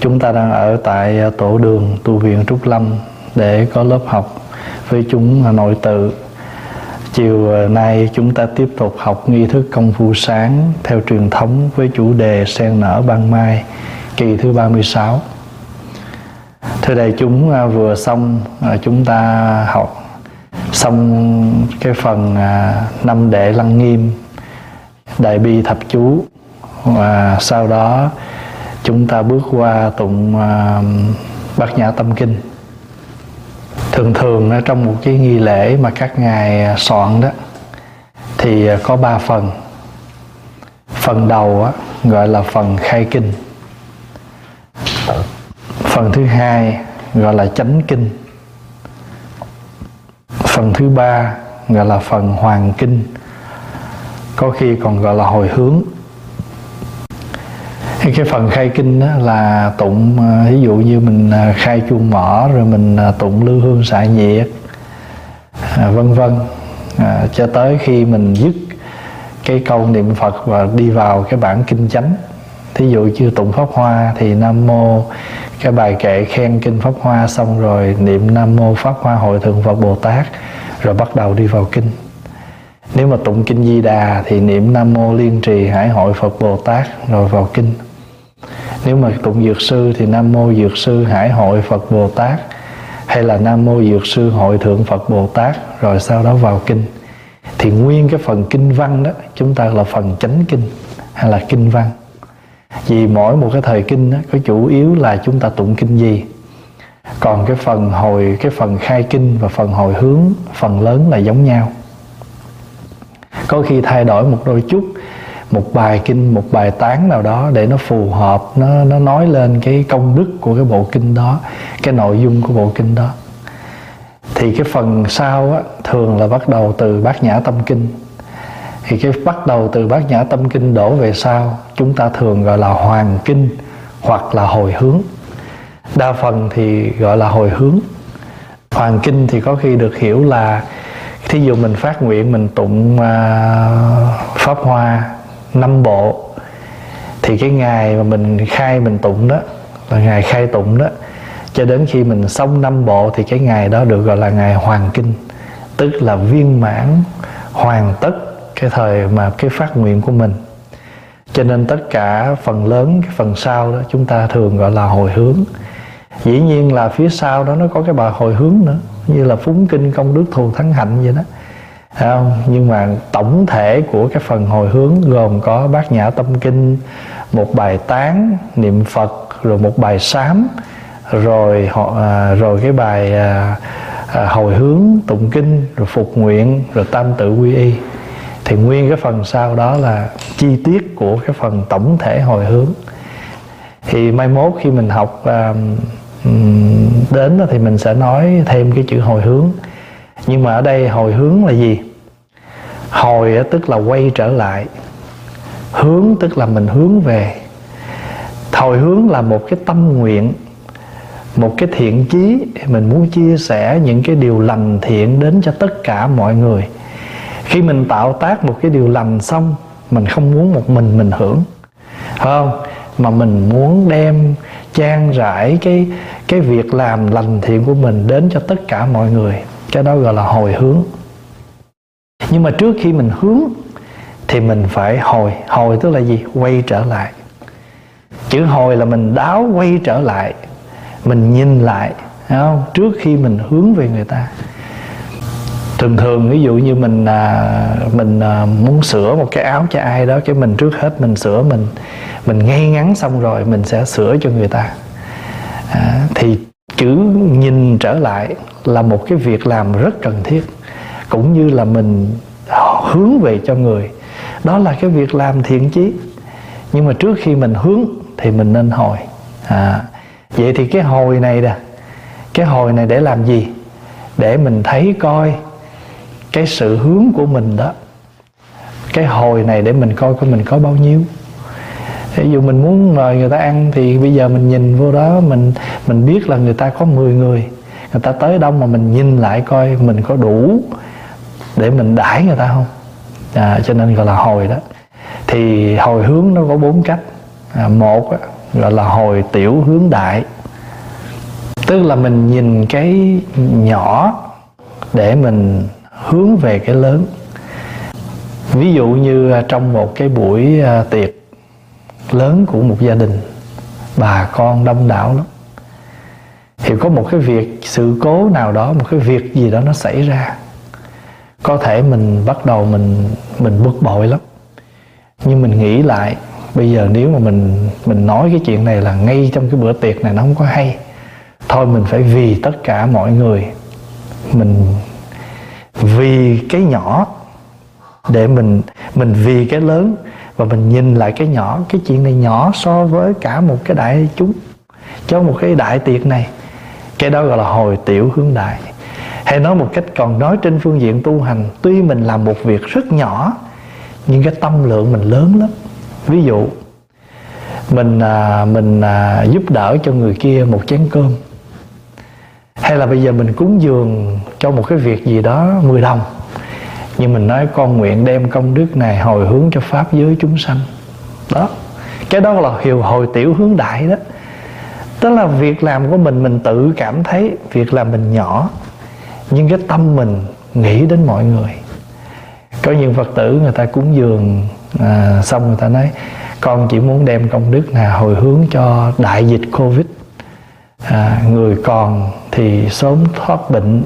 chúng ta đang ở tại à, tổ đường tu viện Trúc Lâm để có lớp học với chúng à, nội tự. Chiều à, nay chúng ta tiếp tục học nghi thức công phu sáng theo truyền thống với chủ đề sen nở ban mai, kỳ thứ 36 thưa đại chúng vừa xong chúng ta học xong cái phần năm đệ lăng nghiêm, đại bi thập chú. Và sau đó chúng ta bước qua tụng à, bát nhã tâm kinh. Thường thường ở trong một cái nghi lễ mà các ngài à, soạn đó thì à, có ba phần. Phần đầu á, gọi là phần khai kinh. Phần thứ hai gọi là chánh kinh. Phần thứ ba gọi là phần hoàng kinh. Có khi còn gọi là hồi hướng. cái phần khai kinh đó là tụng ờ, ví dụ như mình ờ, khai chuông mỏ rồi mình ờ, tụng lưu hương xạ nhiệt à, vân vân. À, cho tới khi mình dứt cái câu niệm phật và đi vào cái bản kinh chánh. Thí dụ như tụng pháp hoa thì nam mô cái bài kệ khen kinh pháp hoa xong rồi niệm nam mô pháp hoa hội thượng phật bồ tát rồi bắt đầu đi vào kinh. Nếu mà tụng kinh di đà thì niệm nam mô liên trì hải hội phật bồ tát rồi vào kinh nếu mà tụng dược sư thì nam mô dược sư hải hội phật bồ tát hay là nam mô dược sư hội thượng phật bồ tát rồi sau đó vào kinh. Thì nguyên cái phần kinh văn đó chúng ta là phần chánh kinh hay là kinh văn. Vì mỗi một cái thời kinh đó, có chủ yếu là chúng ta tụng kinh gì. Còn cái phần hồi cái phần khai kinh và phần hồi hướng phần lớn là giống nhau. Có khi thay đổi một đôi chút một bài kinh một bài tán nào đó để nó phù hợp nó nó nói lên cái công đức của cái bộ kinh đó cái nội dung của bộ kinh đó. Thì cái phần sau á, thường là bắt đầu từ bát nhã tâm kinh. Thì cái bắt đầu từ bát nhã tâm kinh đổ về sau chúng ta thường gọi là hoàng kinh hoặc là hồi hướng. Đa phần thì gọi là hồi hướng. Hoàng kinh thì có khi được hiểu là thí dụ mình phát nguyện mình tụng uh, pháp hoa năm bộ. Thì cái ngày mà mình khai, mình tụng đó, là ngày khai tụng đó, cho đến khi mình xong năm bộ thì cái ngày đó được gọi là ngày hoàng kinh, tức là viên mãn, hoàn tất cái thời mà cái phát nguyện của mình. Cho nên tất cả phần lớn, cái phần sau đó chúng ta thường gọi là hồi hướng. Dĩ nhiên là phía sau đó nó có cái bài hồi hướng nữa, như là phúng kinh công đức thù thắng hạnh vậy đó không? nhưng mà tổng thể của cái phần hồi hướng gồm có bát nhã tâm kinh một bài tán niệm phật rồi một bài sám rồi họ à, rồi cái bài à, à, hồi hướng tụng kinh rồi phục nguyện rồi tam tự quy y. Thì nguyên cái phần sau đó là chi tiết của cái phần tổng thể hồi hướng. Thì mai mốt khi mình học à, đến thì mình sẽ nói thêm cái chữ hồi hướng. Nhưng mà ở đây hồi hướng là gì? Hồi tức là quay trở lại. Hướng tức là mình hướng về. Hồi hướng là một cái tâm nguyện, một cái thiện chí mình muốn chia sẻ những cái điều lành thiện đến cho tất cả mọi người. Khi mình tạo tác một cái điều lành xong, mình không muốn một mình mình hưởng. Phải không? Mà mình muốn đem, trang rải cái cái việc làm lành thiện của mình đến cho tất cả mọi người. Cái đó gọi là hồi hướng nhưng mà trước khi mình hướng thì mình phải hồi. Hồi tức là gì? Quay trở lại. Chữ hồi là mình đáo quay trở lại. Mình nhìn lại không? Trước khi mình hướng về người ta. Thường thường ví dụ như mình à, mình à, muốn sửa một cái áo cho ai đó cái mình trước hết mình sửa mình mình ngay ngắn xong rồi mình sẽ sửa cho người ta. À, thì chữ nhìn trở lại là một cái việc làm rất cần thiết cũng như là mình hướng về cho người. Đó là cái việc làm thiện chí. Nhưng mà trước khi mình hướng thì mình nên hồi. À, vậy thì cái hồi này nè cái hồi này để làm gì? Để mình thấy coi cái sự hướng của mình đó. Cái hồi này để mình coi coi mình có bao nhiêu. Ví dụ mình muốn mời người ta ăn thì bây giờ mình nhìn vô đó mình mình biết là người ta có 10 người. Người ta tới đông mà mình nhìn lại coi mình có đủ để mình đãi người ta không? À, cho nên gọi là hồi đó. Thì hồi hướng nó có bốn cách. À, một á, gọi là hồi tiểu hướng đại. Tức là mình nhìn cái nhỏ để mình hướng về cái lớn. Ví dụ như à, trong một cái buổi à, tiệc lớn của một gia đình bà con đông đảo lắm. Thì có một cái việc sự cố nào đó một cái việc gì đó nó xảy ra có thể mình bắt đầu mình mình bực bội lắm. Nhưng mình nghĩ lại, bây giờ nếu mà mình mình nói cái chuyện này là ngay trong cái bữa tiệc này nó không có hay. Thôi mình phải vì tất cả mọi người. Mình vì cái nhỏ để mình mình vì cái lớn và mình nhìn lại cái nhỏ. Cái chuyện này nhỏ so với cả một cái đại chúng. Cho một cái đại tiệc này, cái đó gọi là hồi tiểu hướng đại hay nói một cách còn nói trên phương diện tu hành. Tuy mình làm một việc rất nhỏ nhưng cái tâm lượng mình lớn lắm. Ví dụ mình à, mình à, giúp đỡ cho người kia một chén cơm. Hay là bây giờ mình cúng dường cho một cái việc gì đó 10 đồng. Nhưng mình nói con nguyện đem công đức này hồi hướng cho pháp giới chúng sanh. Đó. Cái đó là hiệu hồi tiểu hướng đại đó. Tức là việc làm của mình mình tự cảm thấy việc làm mình nhỏ nhưng cái tâm mình nghĩ đến mọi người. Có những phật tử người ta cúng dường à, xong người ta nói con chỉ muốn đem công đức là hồi hướng cho đại dịch covid. À, người còn thì sớm thoát bệnh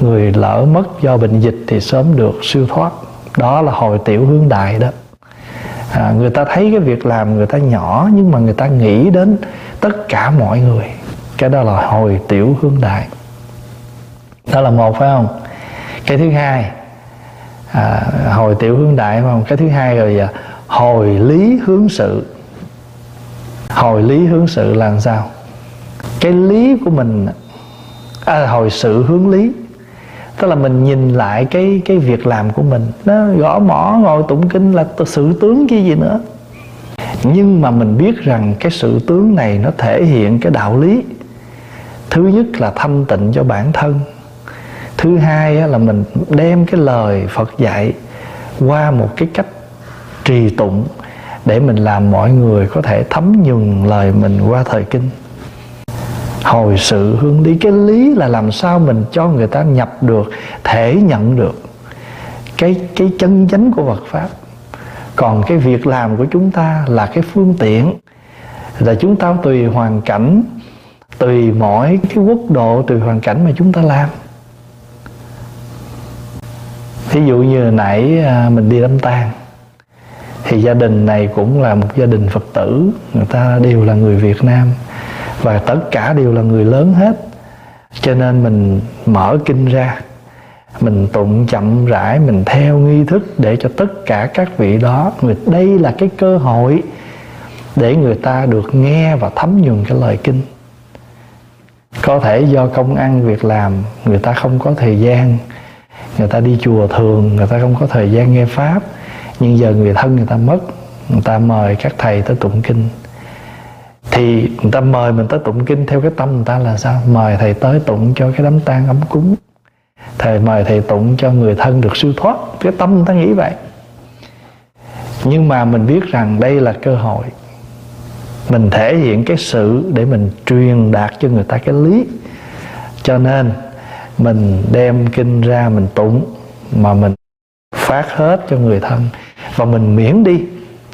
người lỡ mất do bệnh dịch thì sớm được siêu thoát. Đó là hồi tiểu hướng đại đó. À, người ta thấy cái việc làm người ta nhỏ nhưng mà người ta nghĩ đến tất cả mọi người. Cái đó là hồi tiểu hướng đại đó là một phải không? Cái thứ hai à, hồi tiểu hướng đại phải không? Cái thứ hai rồi giờ hồi lý hướng sự. Hồi lý hướng sự là làm sao? Cái lý của mình à, hồi sự hướng lý. Tức là mình nhìn lại cái cái việc làm của mình. Nó gõ mỏ ngồi tụng kinh là sự tướng cái gì nữa. Nhưng mà mình biết rằng cái sự tướng này nó thể hiện cái đạo lý. Thứ nhất là thanh tịnh cho bản thân thứ hai là mình đem cái lời phật dạy qua một cái cách trì tụng để mình làm mọi người có thể thấm nhuần lời mình qua thời kinh. Hồi sự hướng đi, cái lý là làm sao mình cho người ta nhập được, thể nhận được cái cái chân chánh của Phật pháp. Còn cái việc làm của chúng ta là cái phương tiện là chúng ta tùy hoàn cảnh, tùy mỗi cái quốc độ, tùy hoàn cảnh mà chúng ta làm ví dụ như nãy à, mình đi đám tang, thì gia đình này cũng là một gia đình phật tử, người ta đều là người việt nam, và tất cả đều là người lớn hết. Cho nên mình mở kinh ra, mình tụng chậm rãi, mình theo nghi thức để cho tất cả các vị đó, người, đây là cái cơ hội để người ta được nghe và thấm nhuần cái lời kinh. Có thể do công ăn việc làm, người ta không có thời gian người ta đi chùa thường, người ta không có thời gian nghe pháp. Nhưng giờ người thân người ta mất, người ta mời các thầy tới tụng kinh. Thì người ta mời mình tới tụng kinh theo cái tâm người ta là sao? Mời thầy tới tụng cho cái đám tang ấm cúng. Thầy mời thầy tụng cho người thân được siêu thoát. Cái tâm người ta nghĩ vậy. Nhưng mà mình biết rằng đây là cơ hội. Mình thể hiện cái sự để mình truyền đạt cho người ta cái lý. Cho nên mình đem kinh ra mình tụng, mà mình phát hết cho người thân. Và mình miễn đi,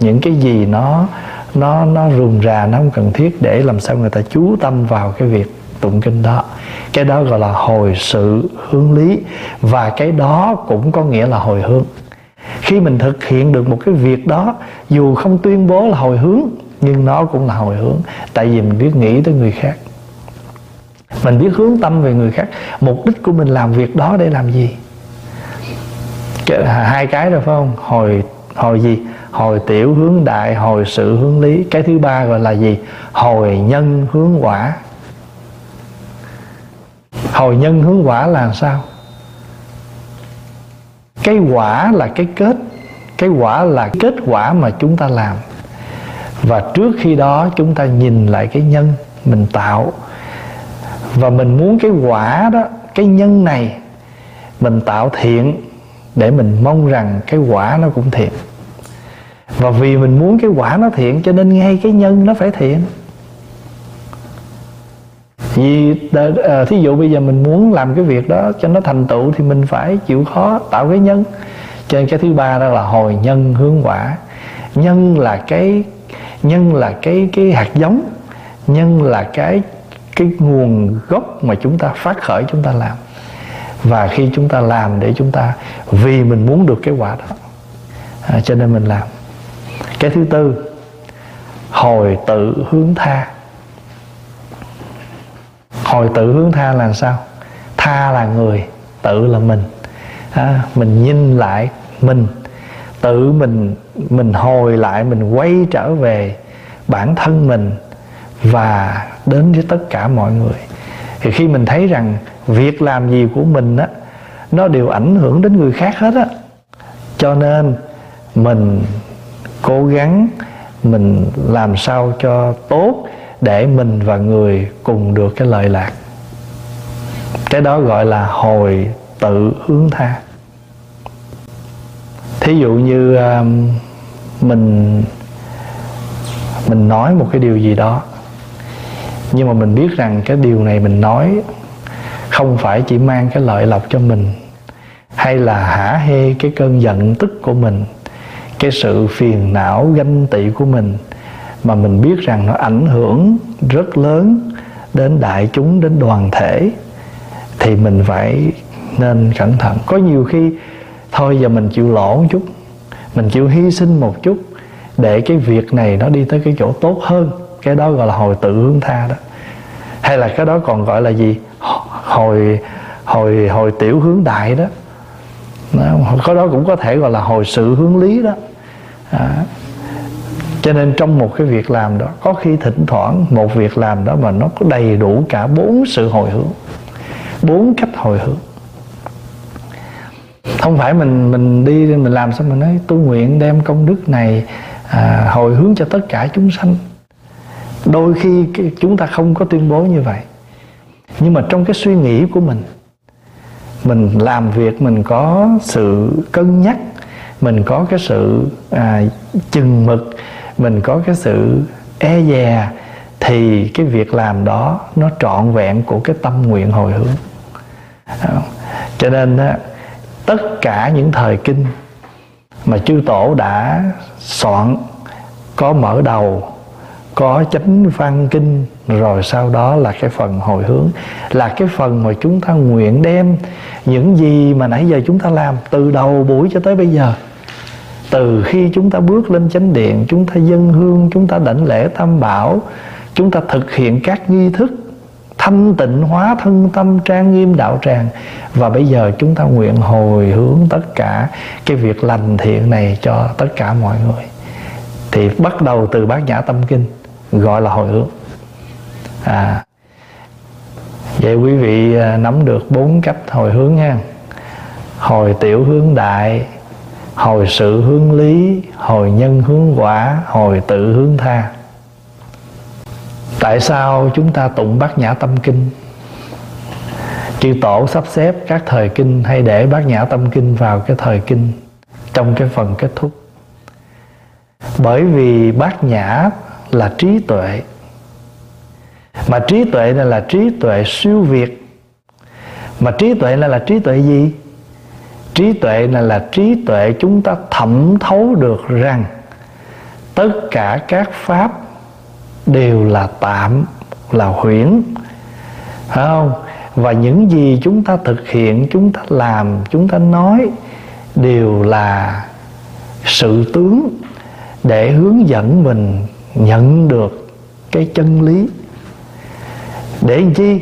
những cái gì nó nó nó rườm rà, nó không cần thiết để làm sao người ta chú tâm vào cái việc tụng kinh đó. Cái đó gọi là hồi sự hướng lý, và cái đó cũng có nghĩa là hồi hướng. Khi mình thực hiện được một cái việc đó, dù không tuyên bố là hồi hướng, nhưng nó cũng là hồi hướng. Tại vì mình biết nghĩ tới người khác mình biết hướng tâm về người khác. Mục đích của mình làm việc đó để làm gì? Hai cái rồi phải không? Hồi hồi gì? Hồi tiểu hướng đại, hồi sự hướng lý. Cái thứ ba gọi là gì? Hồi nhân hướng quả. Hồi nhân hướng quả là sao? Cái quả là cái kết. Cái quả là kết quả mà chúng ta làm. Và trước khi đó, chúng ta nhìn lại cái nhân mình tạo và mình muốn cái quả đó cái nhân này mình tạo thiện để mình mong rằng cái quả nó cũng thiện. Và vì mình muốn cái quả nó thiện cho nên ngay cái nhân nó phải thiện. Vì à, thí dụ bây giờ mình muốn làm cái việc đó cho nó thành tựu thì mình phải chịu khó tạo cái nhân. Cho nên cái thứ ba đó là hồi nhân hướng quả. Nhân là cái nhân là cái cái hạt giống. Nhân là cái cái nguồn gốc mà chúng ta phát khởi chúng ta làm. Và khi chúng ta làm để chúng ta vì mình muốn được cái quả đó à, cho nên mình làm. Cái thứ tư hồi tự hướng tha. Hồi tự hướng tha là sao? Tha là người tự là mình. À, mình nhìn lại mình tự mình mình hồi lại mình quay trở về bản thân mình và đến với tất cả mọi người. Thì khi mình thấy rằng việc làm gì của mình á nó đều ảnh hưởng đến người khác hết á. Cho nên mình cố gắng mình làm sao cho tốt để mình và người cùng được cái lợi lạc. Cái đó gọi là hồi tự hướng tha. Thí dụ như um, mình mình nói một cái điều gì đó nhưng mà mình biết rằng cái điều này mình nói không phải chỉ mang cái lợi lộc cho mình, hay là hả hê cái cơn giận tức của mình, cái sự phiền não ganh tị của mình, mà mình biết rằng nó ảnh hưởng rất lớn đến đại chúng, đến đoàn thể, thì mình phải nên cẩn thận. Có nhiều khi, thôi giờ mình chịu lỗ một chút, mình chịu hy sinh một chút, để cái việc này nó đi tới cái chỗ tốt hơn cái đó gọi là hồi tự hướng tha đó. Hay là cái đó còn gọi là gì? Hồi hồi hồi tiểu hướng đại đó. Có đó cũng có thể gọi là hồi sự hướng lý đó. À, cho nên trong một cái việc làm đó có khi thỉnh thoảng một việc làm đó mà nó có đầy đủ cả bốn sự hồi hướng bốn cách hồi hướng. Không phải mình mình đi mình làm xong mình nói tôi nguyện đem công đức này à, hồi hướng cho tất cả chúng sanh đôi khi chúng ta không có tuyên bố như vậy. Nhưng mà trong cái suy nghĩ của mình mình làm việc mình có sự cân nhắc mình có cái sự à, chừng mực mình có cái sự e dè thì cái việc làm đó nó trọn vẹn của cái tâm nguyện hồi hướng. À, cho nên tất cả những thời kinh mà chư tổ đã soạn có mở đầu có chánh văn kinh, rồi sau đó là cái phần hồi hướng, là cái phần mà chúng ta nguyện đem những gì mà nãy giờ chúng ta làm từ đầu buổi cho tới bây giờ. Từ khi chúng ta bước lên chánh điện, chúng ta dân hương, chúng ta đảnh lễ tam bảo, chúng ta thực hiện các nghi thức thanh tịnh hóa thân tâm trang nghiêm đạo tràng, và bây giờ chúng ta nguyện hồi hướng tất cả cái việc lành thiện này cho tất cả mọi người. Thì bắt đầu từ bát nhã tâm kinh gọi là hồi hướng à vậy quý vị à, nắm được bốn cách hồi hướng nha hồi tiểu hướng đại, hồi sự hướng lý, hồi nhân hướng quả, hồi tự hướng tha. Tại sao chúng ta tụng bát nhã tâm kinh? Chư tổ sắp xếp các thời kinh hay để bát nhã tâm kinh vào cái thời kinh trong cái phần kết thúc. Bởi vì bát nhã là trí tuệ. Mà trí tuệ này là trí tuệ siêu việt. Mà trí tuệ này là trí tuệ gì? Trí tuệ này là trí tuệ chúng ta thẩm thấu được rằng tất cả các pháp đều là tạm, là huyễn. Phải không? Và những gì chúng ta thực hiện, chúng ta làm, chúng ta nói đều là sự tướng để hướng dẫn mình nhận được cái chân lý. Để làm chi?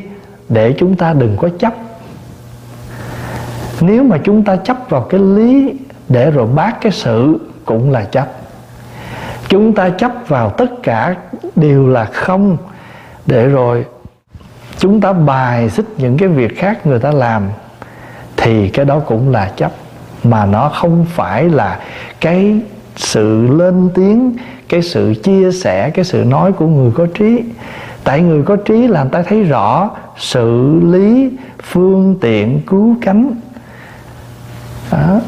Để chúng ta đừng có chấp. Nếu mà chúng ta chấp vào cái lý để rồi bác cái sự cũng là chấp. Chúng ta chấp vào tất cả đều là không để rồi chúng ta bài xích những cái việc khác người ta làm thì cái đó cũng là chấp. Mà nó không phải là cái sự lên tiếng cái sự chia sẻ, cái sự nói của người có trí. Tại người có trí là người ta thấy rõ sự lý, phương tiện, cứu cánh. Đó.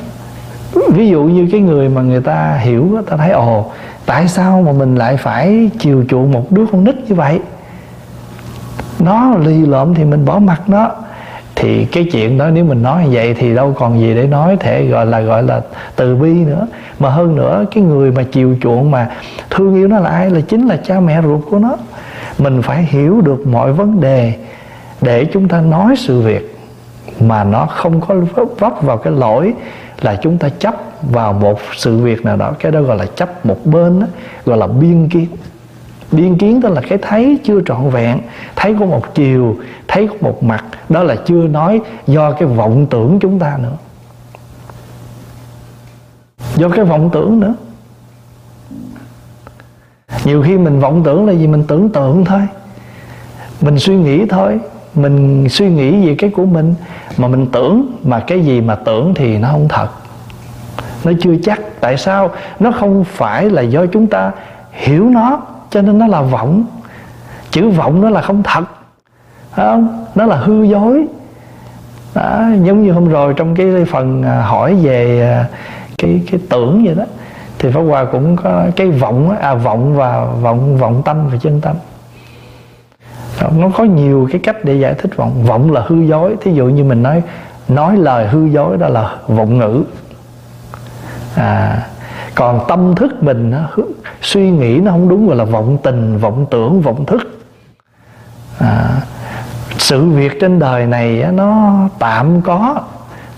ví dụ như cái người mà người ta hiểu ta thấy, ồ, tại sao mà mình lại phải chiều chuộng một đứa con nít như vậy? Nó lì lợm thì mình bỏ mặt nó thì cái chuyện đó nếu mình nói như vậy thì đâu còn gì để nói thể gọi là gọi là từ bi nữa. Mà hơn nữa cái người mà chiều chuộng mà thương yêu nó là ai là chính là cha mẹ ruột của nó. Mình phải hiểu được mọi vấn đề để chúng ta nói sự việc mà nó không có vấp vào cái lỗi là chúng ta chấp vào một sự việc nào đó. Cái đó gọi là chấp một bên đó, gọi là biên kiến. Biên kiến tức là cái thấy chưa trọn vẹn thấy có một chiều thấy có một mặt, đó là chưa nói do cái vọng tưởng chúng ta nữa. Do cái vọng tưởng nữa. Nhiều khi mình vọng tưởng là gì? Mình tưởng tượng thôi. Mình suy nghĩ thôi. Mình suy nghĩ về cái của mình. Mà mình tưởng mà cái gì mà tưởng thì nó không thật. Nó chưa chắc. Tại sao? Nó không phải là do chúng ta hiểu nó, cho nên nó là vọng. Chữ vọng nó là không thật không? Nó là hư dối. Đó, giống như hôm rồi trong cái phần à, hỏi về à, cái cái tưởng vậy đó thì pháp hòa cũng có cái vọng à vọng và vọng vọng tâm và chân tâm. Nó có nhiều cái cách để giải thích vọng. Vọng là hư dối. Thí dụ như mình nói nói lời hư dối đó là vọng ngữ. À còn tâm thức mình nó, suy nghĩ nó không đúng gọi là vọng tình vọng tưởng vọng thức. À, sự việc trên đời này nó tạm có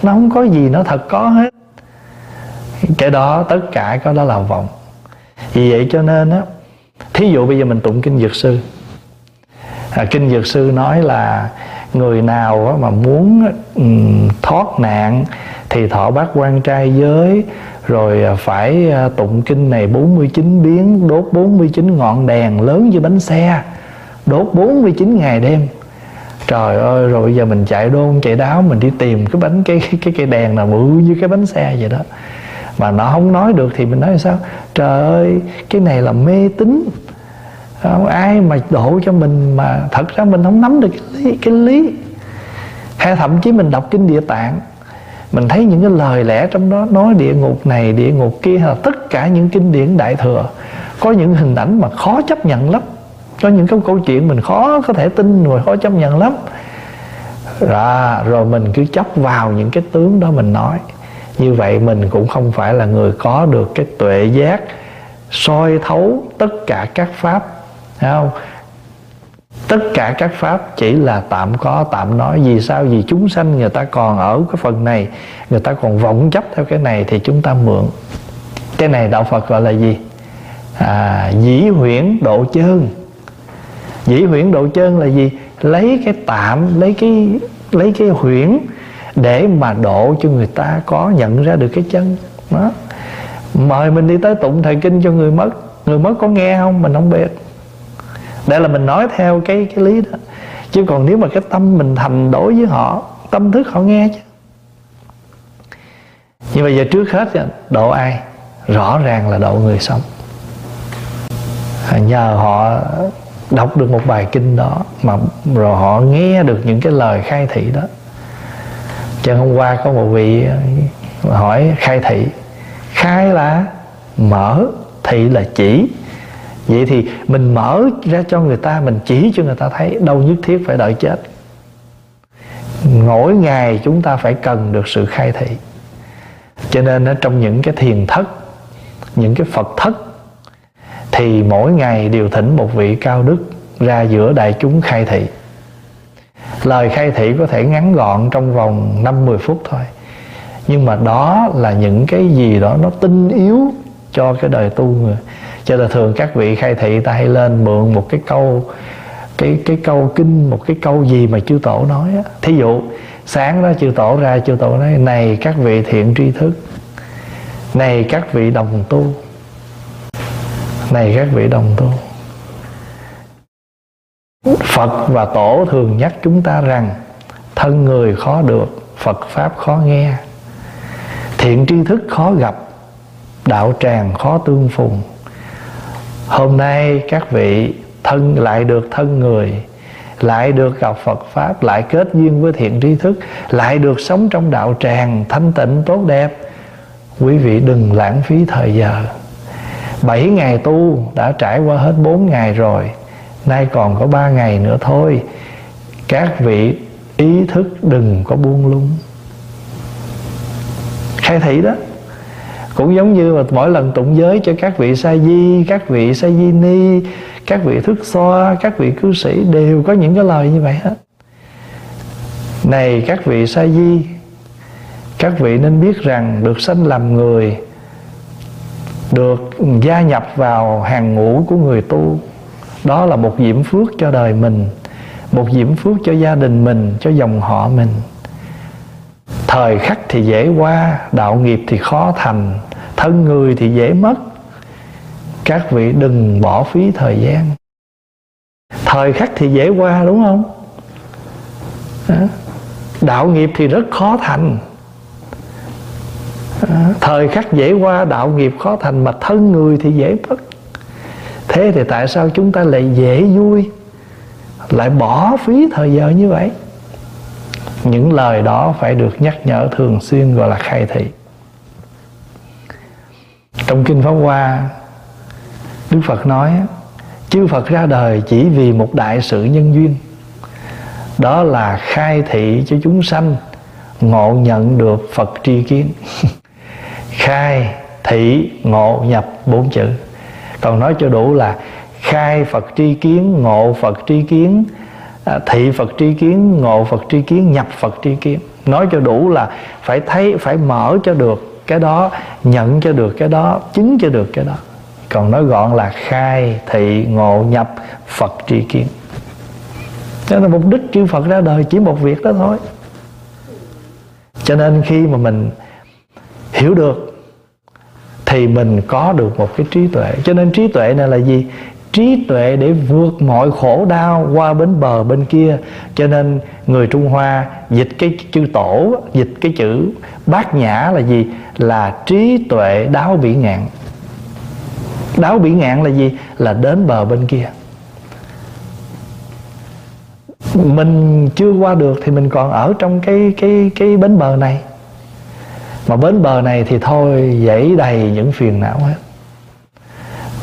nó không có gì nó thật có hết. Cái đó tất cả có đó là vọng. Vì vậy cho nên á thí dụ bây giờ mình tụng kinh dược sư. À, kinh dược sư nói là người nào mà muốn thoát nạn thì thọ bát quan trai giới rồi à, phải à, tụng kinh này 49 biến đốt 49 ngọn đèn lớn như bánh xe đốt 49 ngày đêm trời ơi rồi giờ mình chạy đôn chạy đáo mình đi tìm cái bánh cái cái cái đèn nào bự như cái bánh xe vậy đó. Mà nó không nói được thì mình nói sao? Trời ơi cái này là mê tín. Không ai mà độ cho mình mà thật ra mình không nắm được cái lý, cái lý. Hay thậm chí mình đọc kinh địa tạng mình thấy những cái lời lẽ trong đó nói địa ngục này địa ngục kia hay là tất cả những kinh điển đại thừa có những hình ảnh mà khó chấp nhận lắm có những cái câu chuyện mình khó có thể tin rồi khó chấp nhận lắm. À, rồi mình cứ chấp vào những cái tướng đó mình nói. Như vậy mình cũng không phải là người có được cái tuệ giác soi thấu tất cả các pháp Thấy không? Tất cả các pháp chỉ là tạm có tạm nói vì sao? Vì chúng sanh người ta còn ở cái phần này người ta còn vọng chấp theo cái này thì chúng ta mượn. Cái này đạo phật gọi là gì? À, dĩ huyễn độ chơn dĩ huyễn độ chân là gì? Lấy cái tạm, lấy cái lấy cái huyễn để mà độ cho người ta có nhận ra được cái chân. Đó. Mời mình đi tới tụng thời kinh cho người mất. Người mất có nghe không? Mình không biết. Đây là mình nói theo cái cái lý đó. Chứ còn nếu mà cái tâm mình thành đối với họ, tâm thức họ nghe chứ. Nhưng mà giờ trước hết độ ai? Rõ ràng là độ người sống. Nhờ họ đọc được một bài kinh đó mà rồi họ nghe được những cái lời khai thị đó. Cho hôm qua có một vị ờ, hỏi khai thị, khai là mở, thị là chỉ. Vậy thì mình mở ra cho người ta, mình chỉ cho người ta thấy, đâu nhất thiết phải đợi chết. Mỗi ngày chúng ta phải cần được sự khai thị. Cho nên ở trong những cái thiền thất, những cái phật thất thì mỗi ngày đều thỉnh một vị cao đức ra giữa đại chúng khai thị. Lời khai thị có thể ngắn gọn trong vòng 5-10 phút thôi, nhưng mà đó là những cái gì đó nó tinh yếu cho cái đời tu người. Cho nên thường các vị khai thị ta hay lên mượn một cái câu, cái cái câu kinh, một cái câu gì mà chư tổ nói á. Thí dụ, sáng đó chư tổ ra, chư tổ nói, này các vị thiện tri thức, này các vị đồng tu này các vị đồng tu, Phật và Tổ thường nhắc chúng ta rằng, Thân người khó được, Phật Pháp khó nghe. Thiện tri thức khó gặp, Đạo tràng khó tương phùng. Hôm nay các vị thân, lại được thân người, lại được gặp Phật Pháp, lại kết duyên với thiện tri thức, lại được sống trong đạo tràng thanh tịnh tốt đẹp, quý vị đừng lãng phí thời giờ bảy ngày tu đã trải qua hết bốn ngày rồi. Nay còn có ba ngày nữa thôi. Các vị ý thức đừng có buông lung. Khai thị đó. Cũng giống như mà mỗi lần tụng giới cho các vị sa di, các vị sa di ni, các vị thức xoa, các vị cư sĩ đều có những cái lời như vậy hết. Này các vị sa di, các vị nên biết rằng được sanh làm người được gia nhập vào hàng ngũ của người tu. Đó là một diễm phước cho đời mình, một diễm phước cho gia đình mình, cho dòng họ mình. Thời khắc thì dễ qua, đạo nghiệp thì khó thành, thân người thì dễ mất. Các vị đừng bỏ phí thời gian. Thời khắc thì dễ qua, đúng không? Đạo nghiệp thì rất khó thành thời khắc dễ qua, đạo nghiệp khó thành, mà thân người thì dễ mất. Thế thì tại sao chúng ta lại dễ vui, lại bỏ phí thời giờ như vậy? Những lời đó phải được nhắc nhở thường xuyên, gọi là khai thị. Trong kinh pháp hoa, đức phật nói, chư phật ra đời chỉ vì một đại sự nhân duyên. Đó là khai thị cho chúng sanh, ngộ nhận được phật tri kiến. khai thị ngộ nhập bốn chữ. Còn nói cho đủ là khai phật tri kiến, ngộ phật tri kiến à, thị phật tri kiến, ngộ phật tri kiến, nhập phật tri kiến. Nói cho đủ là phải thấy, phải mở cho được cái đó, nhận cho được cái đó, chứng cho được cái đó. Còn nói gọn là khai thị ngộ nhập phật tri kiến. Đó là mục đích chư phật ra đời, chỉ một việc đó thôi. Cho nên khi mà mình hiểu được thì mình có được một cái trí tuệ. Cho nên trí tuệ này là gì? Trí tuệ để vượt mọi khổ đau qua bến bờ, bên kia. Cho nên người trung hoa dịch cái chữ tổ, dịch cái chữ bát nhã là gì? Là trí tuệ đáo bỉ ngạn. Đáo bỉ ngạn là gì? Là đến bờ bên kia. Mình chưa qua được thì mình còn ở trong cái cái cái bến bờ này mà bến bờ này thì thôi, dãy đầy những phiền não hết.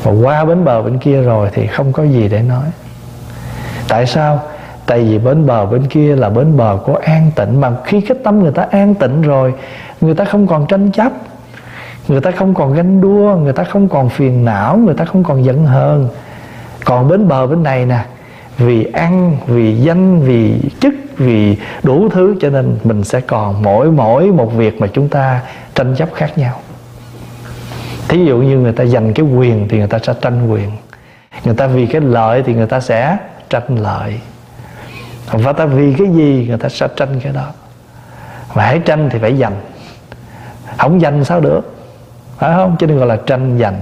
Và qua bến bờ bên kia rồi thì không có gì để nói. Tại sao? Tại vì bến bờ bên kia là bến bờ của an tịnh. Mà khi cái tâm người ta an tịnh rồi, người ta không còn tranh chấp, người ta không còn ganh đua, người ta không còn phiền não, người ta không còn giận hờn. Còn bến bờ bên này nè vì ăn vì danh vì chức vì đủ thứ cho nên mình sẽ còn mỗi mỗi một việc mà chúng ta tranh chấp khác nhau. Thí dụ như người ta giành cái quyền thì người ta sẽ tranh quyền. Người ta vì cái lợi thì người ta sẽ tranh lợi. Và ta vì cái gì người ta sẽ tranh cái đó. Mà hãy tranh thì phải giành. Không giành sao được? Phải không? Cho nên gọi là tranh giành.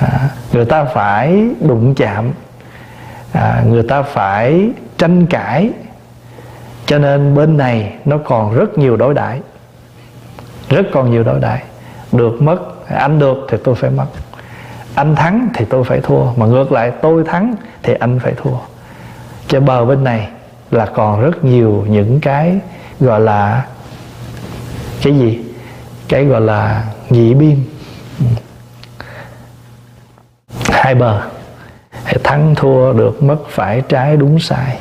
À, người ta phải đụng chạm à, người ta phải tranh cãi. Cho nên bên này nó còn rất nhiều đối đãi. Rất còn nhiều đối đãi. Được mất anh được thì tôi phải mất. Anh thắng thì tôi phải thua. Mà ngược lại tôi thắng thì anh phải thua. Cho bờ bên này là còn rất nhiều những cái gọi là cái gì? Cái gọi là nhị biên. Hai bờ thắng thua được mất phải trái đúng sai.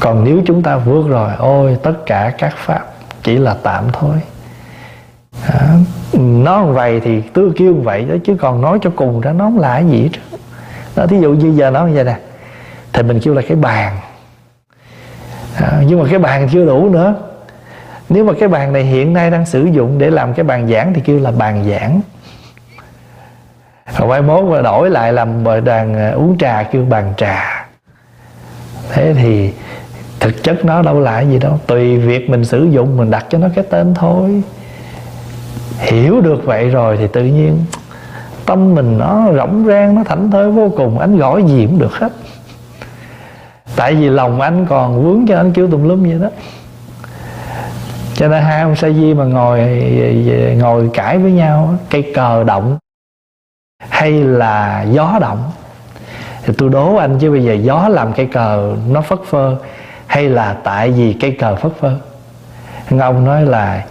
Còn nếu chúng ta vượt rồi ôi tất cả các pháp chỉ là tạm thôi. À, nó vậy thì tôi kêu vậy đó chứ còn nói cho cùng ra nó không là gì hết đó thí dụ như giờ nói như vậy nè thì mình kêu là cái bàn. À, nhưng mà cái bàn chưa đủ nữa. Nếu mà cái bàn này hiện nay đang sử dụng để làm cái bàn giảng thì kêu là bàn giảng rồi mai mốt mà đổi lại làm đàn ờ, uống trà kêu bàn trà. Thế thì thực chất nó đâu lại gì đâu, tùy việc mình sử dụng, mình đặt cho nó cái tên thôi. Hiểu được vậy rồi thì tự nhiên tâm mình nó rỗng rang, nó thảnh thơi vô cùng, anh gọi gì cũng được hết. Tại vì lòng anh còn vướng cho anh kêu tùm lum vậy đó. Cho nên hai ông sa di mà ngồi ngồi cãi với nhau cây cờ động hay là gió động? Thì tôi đố anh chứ bây giờ gió làm cây cờ nó phất phơ, hay là tại vì cây cờ phất phơ? Ông nói là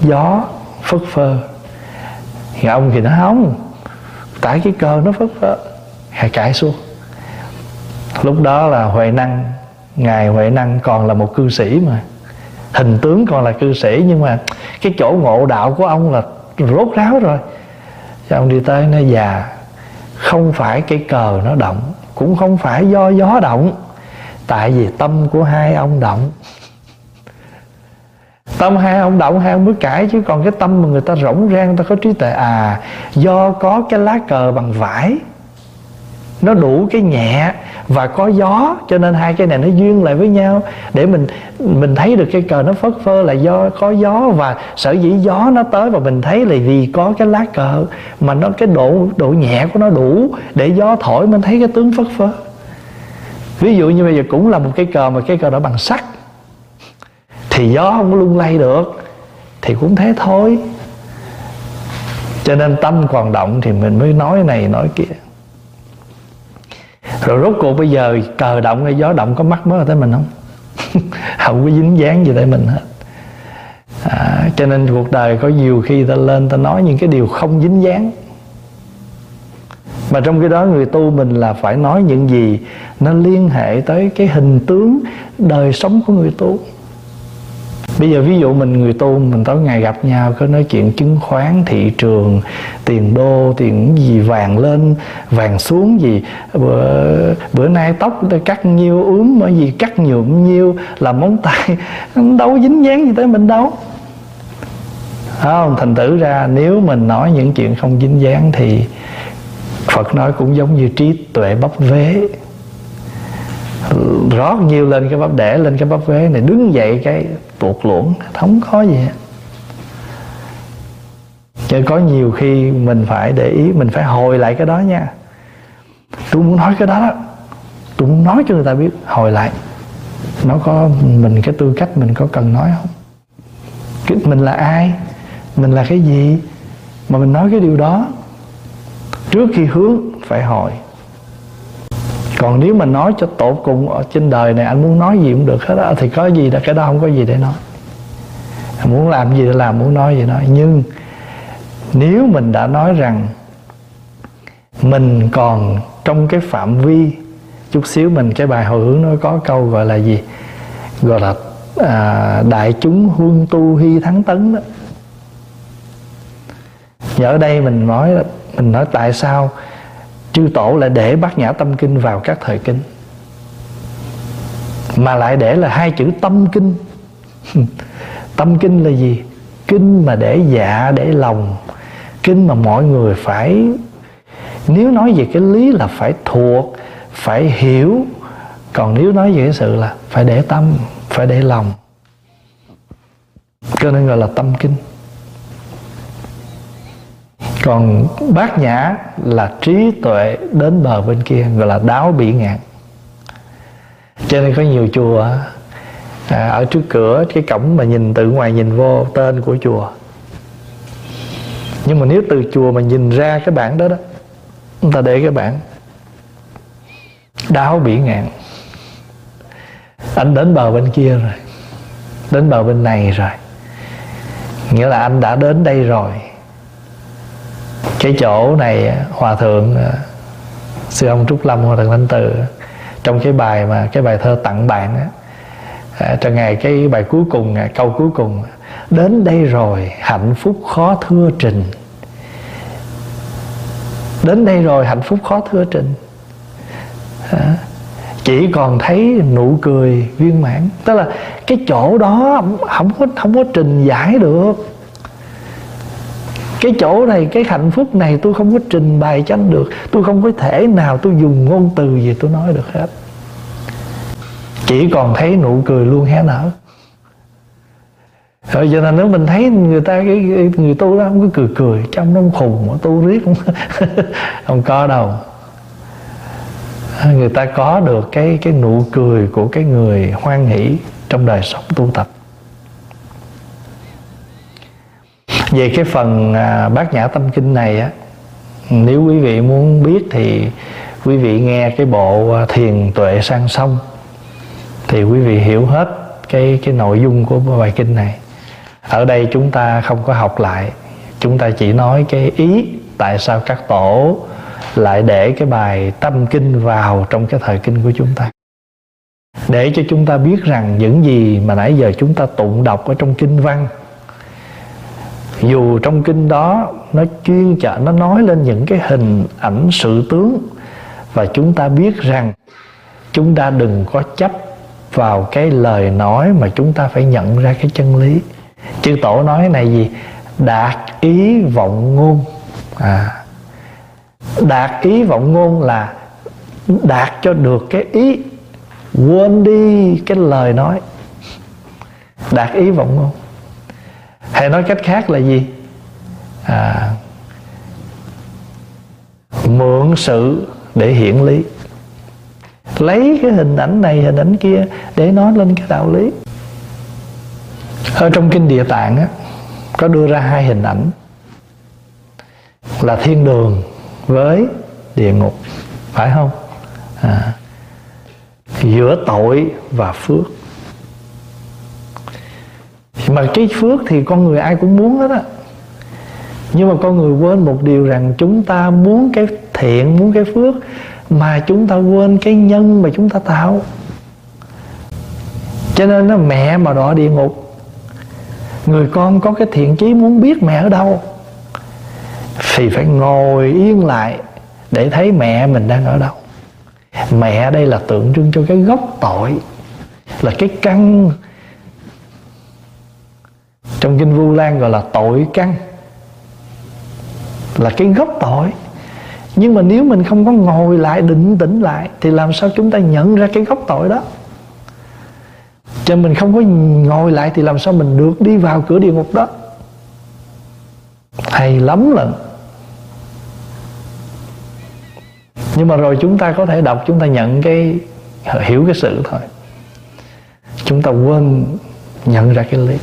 gió phất phơ. Thì ông thì nó không, tại cái cờ nó phất phơ. Hay cãi xuống. Lúc đó là huệ năng, ngài huệ năng còn là một cư sĩ mà. Hình tướng còn là cư sĩ nhưng mà cái chỗ ngộ đạo của ông là rốt ráo rồi cho ông đi tới nói già không phải cái cờ nó động, cũng không phải do gió động, tại vì tâm của hai ông động. Tâm hai ông động, hai ông mới cãi, chứ còn cái tâm mà người ta rỗng rang, người ta có trí tuệ à do có cái lá cờ bằng vải, nó đủ cái nhẹ và có gió, cho nên hai cái này nó duyên lại với nhau. Để mình mình thấy được cái cờ nó phất phơ là do có gió. Và sở dĩ gió nó tới và mình thấy là vì có cái lá cờ, mà nó, cái độ độ nhẹ của nó đủ để gió thổi mình thấy cái tướng phất phơ. Ví dụ như bây giờ cũng là một cái cờ, mà cái cờ đó bằng sắt. Thì gió không có lung lay được, thì cũng thế thôi. Cho nên tâm còn động thì mình mới nói này, nói kia rồi rốt cuộc bây giờ cờ động hay gió động có mắc mới tới mình không? Không có dính dáng gì tới mình hết. À, cho nên cuộc đời có nhiều khi ta lên ta nói những cái điều không dính dáng. Mà trong cái đó người tu mình là phải nói những gì nó liên hệ tới cái hình tướng đời sống của người tu bây giờ ví dụ mình người tu mình tối ngày gặp nhau có nói chuyện chứng khoán thị trường tiền đô tiền gì vàng lên vàng xuống gì bữa, bữa nay tóc tôi cắt nhiêu ướm ở gì cắt nhuộm nhiêu làm móng tay đâu dính dáng gì tới mình đâu. Không? Thành tử ra nếu mình nói những chuyện không dính dáng thì Phật nói cũng giống như trí tuệ bắp vế rót nhiều lên cái bắp để lên cái bắp vế này đứng dậy cái tuột luộn không có gì hết. Cho có nhiều khi mình phải để ý mình phải hồi lại cái đó nha. Tôi muốn nói cái đó đó. Tôi muốn nói cho người ta biết hồi lại. Nó có mình cái tư cách mình có cần nói không? Cái, mình là ai? Mình là cái gì? Mà mình nói cái điều đó trước khi hướng phải hỏi còn nếu mà nói cho tổ cùng ở trên đời này anh muốn nói gì cũng được hết đó thì có gì là cái đó không có gì để nói. Muốn làm gì thì làm muốn nói gì nói. Nhưng nếu mình đã nói rằng mình còn trong cái phạm vi chút xíu mình cái bài hồi hướng nó có câu gọi là gì? Gọi là à, đại chúng huân tu hy thắng tấn đó. Và ở đây mình nói mình nói tại sao chư tổ lại để bát nhã tâm kinh vào các thời kinh. Mà lại để là hai chữ tâm kinh. Tâm kinh là gì? Kinh mà để dạ để lòng. Kinh mà mọi người phải, nếu nói về cái lý là phải thuộc, phải hiểu. Còn nếu nói về cái sự là phải để tâm, phải để lòng. Cho nên gọi là tâm kinh còn bát nhã là trí tuệ đến bờ bên kia gọi là đáo bỉ ngạn. Cho nên có nhiều chùa à, ở trước cửa cái cổng mà nhìn từ ngoài nhìn vô tên của chùa. Nhưng mà nếu từ chùa mà nhìn ra cái bảng đó đó chúng ta để cái bảng. Đáo bỉ ngạn. Anh đến bờ bên kia rồi đến bờ bên này rồi. Nghĩa là anh đã đến đây rồi cái chỗ này, hòa thượng à, sư ông trúc lâm, hòa thượng thanh từ, trong cái bài mà, cái bài thơ tặng bạn á à, trong ngày cái bài cuối cùng à, câu cuối cùng, đến đây rồi, hạnh phúc khó thưa trình. Đến đây rồi, hạnh phúc khó thưa trình. Chỉ còn thấy nụ cười viên mãn. Tức là cái chỗ đó, không có không có trình giải được cái chỗ này cái hạnh phúc này tôi không có trình bày cho anh được. Tôi không có thể nào tôi dùng ngôn từ gì tôi nói được hết. Chỉ còn thấy nụ cười luôn hé nở. Rồi giờ là nếu mình thấy người ta cái, người tu đó không có cười cười trong nó khùng mà tu riết không không có đâu. Người ta có được cái cái nụ cười của cái người hoan hỷ trong đời sống tu tập. Về cái phần à, bát nhã tâm kinh này á nếu quý vị muốn biết thì quý vị nghe cái bộ à, thiền tuệ sang sông thì quý vị hiểu hết cái cái nội dung của bài kinh này. Ở đây chúng ta không có học lại chúng ta chỉ nói cái ý tại sao các tổ lại để cái bài tâm kinh vào trong cái thời kinh của chúng ta. Để cho chúng ta biết rằng những gì mà nãy giờ chúng ta tụng đọc ở trong kinh văn dù trong kinh đó nó chuyên chở nó nói lên những cái hình ảnh sự tướng. Và chúng ta biết rằng chúng ta đừng có chấp vào cái lời nói mà chúng ta phải nhận ra cái chân lý. Chư tổ nói này gì? Đạt ý vọng ngôn. À đạt ý vọng ngôn là đạt cho được cái ý, quên đi cái lời nói. Đạt ý vọng ngôn hay nói cách khác là gì? À, mượn sự để hiển lý. Lấy cái hình ảnh này hình ảnh kia để nói lên cái đạo lý. Ở trong kinh địa tạng á, có đưa ra hai hình ảnh. Là thiên đường với địa ngục phải không? À, giữa tội và phước mà cái phước thì con người ai cũng muốn hết á. Nhưng mà con người quên một điều rằng chúng ta muốn cái thiện, muốn cái phước mà chúng ta quên cái nhân mà chúng ta tạo. Cho nên nó mẹ mà đọa địa ngục. Người con có cái thiện chí muốn biết mẹ ở đâu, thì phải ngồi yên lại để thấy mẹ mình đang ở đâu. Mẹ đây là tượng trưng cho cái gốc tội, là cái căn trong kinh vu lan gọi là tội căn. Là cái gốc tội. Nhưng mà nếu mình không có ngồi lại, định tĩnh lại, thì làm sao chúng ta nhận ra cái gốc tội đó? Cho mình không có ngồi lại thì làm sao mình được đi vào cửa địa ngục đó? Hay lắm lần nhưng mà rồi chúng ta có thể đọc, chúng ta nhận cái, hiểu cái sự thôi. Chúng ta quên nhận ra cái lý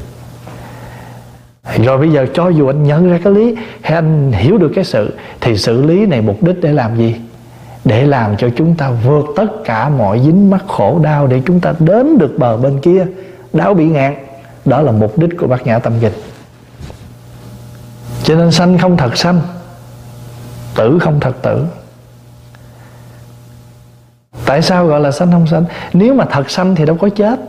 rồi bây giờ cho dù anh nhận ra cái lý hay anh hiểu được cái sự, thì sự lý này mục đích để làm gì? Để làm cho chúng ta vượt tất cả mọi dính mắc khổ đau để chúng ta đến được bờ bên kia. Đáo bị ngạn đó là mục đích của bát nhã tâm kinh. Cho nên sanh không thật sanh, tử không thật tử. Tại sao gọi là sanh không sanh? Nếu mà thật sanh thì đâu có chết.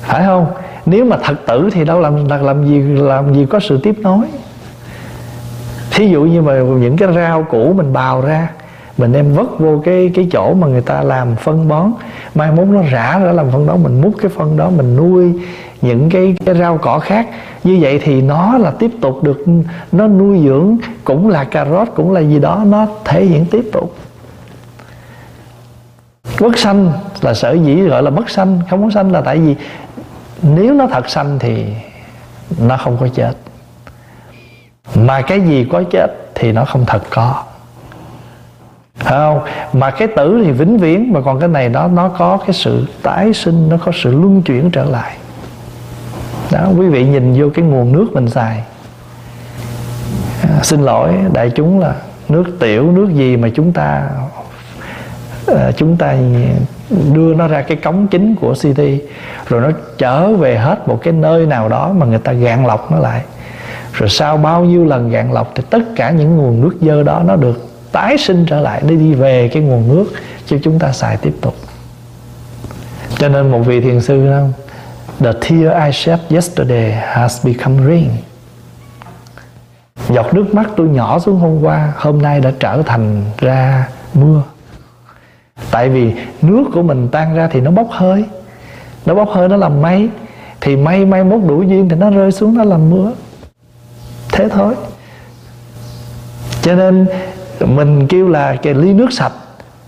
Phải không? Nếu mà thật tử thì đâu làm làm gì làm gì có sự tiếp nối. Thí dụ như mà những cái rau củ mình bào ra, mình đem vất vô cái cái chỗ mà người ta làm phân bón, mai mốt nó rã ra làm phân đó mình múc cái phân đó, mình nuôi những cái cái rau cỏ khác. Như vậy thì nó là tiếp tục được, nó nuôi dưỡng, cũng là cà rốt, cũng là gì đó, nó thể hiện tiếp tục. Bất sanh là sở dĩ gọi là bất sanh, không có sanh là tại vì nếu nó thật sanh thì nó không có chết. Mà cái gì có chết thì nó không thật có. Không? Mà cái tử thì vĩnh viễn mà còn cái này nó nó có cái sự tái sinh nó có sự luân chuyển trở lại. Đó quý vị nhìn vô cái nguồn nước mình xài. À, xin lỗi đại chúng là nước tiểu nước gì mà chúng ta Ờ, chúng ta đưa nó ra cái cống chính của city rồi nó trở về hết một cái nơi nào đó mà người ta gạn lọc nó lại. Rồi sau bao nhiêu lần gạn lọc thì tất cả những nguồn nước dơ đó nó được tái sinh trở lại để đi về cái nguồn nước cho chúng ta xài tiếp tục. Cho nên một vị thiền sư không The tear I shed yesterday has become rain. Giọt nước mắt tôi nhỏ xuống hôm qua, Hôm nay đã trở thành ra mưa. Tại vì nước của mình tan ra thì nó bốc hơi. Nó bốc hơi, nó làm mây. Thì mây mây mốt đủ duyên thì nó rơi xuống, nó làm mưa. Thế thôi. Cho nên mình kêu là cái ly nước sạch.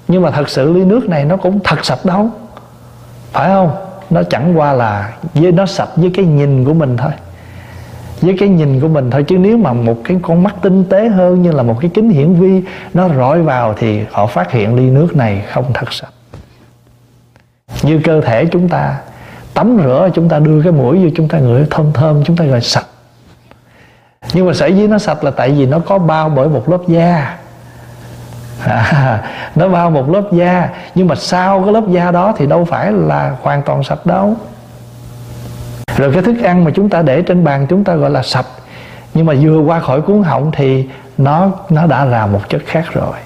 Nhưng mà thật sự ly nước này nó cũng thật sạch đâu. Phải không? Nó chẳng qua là với, nó sạch với cái nhìn của mình thôi với cái nhìn của mình thôi. Chứ nếu mà một cái con mắt tinh tế hơn như là một cái kính hiển vi nó rọi vào thì họ phát hiện ly nước này không thật sạch như cơ thể chúng ta tắm rửa chúng ta đưa cái mũi vô chúng ta ngửi thơm thơm chúng ta gọi sạch. Nhưng mà sở dĩ nó sạch là tại vì nó có bao bởi một lớp da. À, nó bao một lớp da. Nhưng mà sau cái lớp da đó thì đâu phải là hoàn toàn sạch đâu rồi cái thức ăn mà chúng ta để trên bàn chúng ta gọi là sạch nhưng mà vừa qua khỏi cuốn họng thì nó nó đã là một chất khác rồi.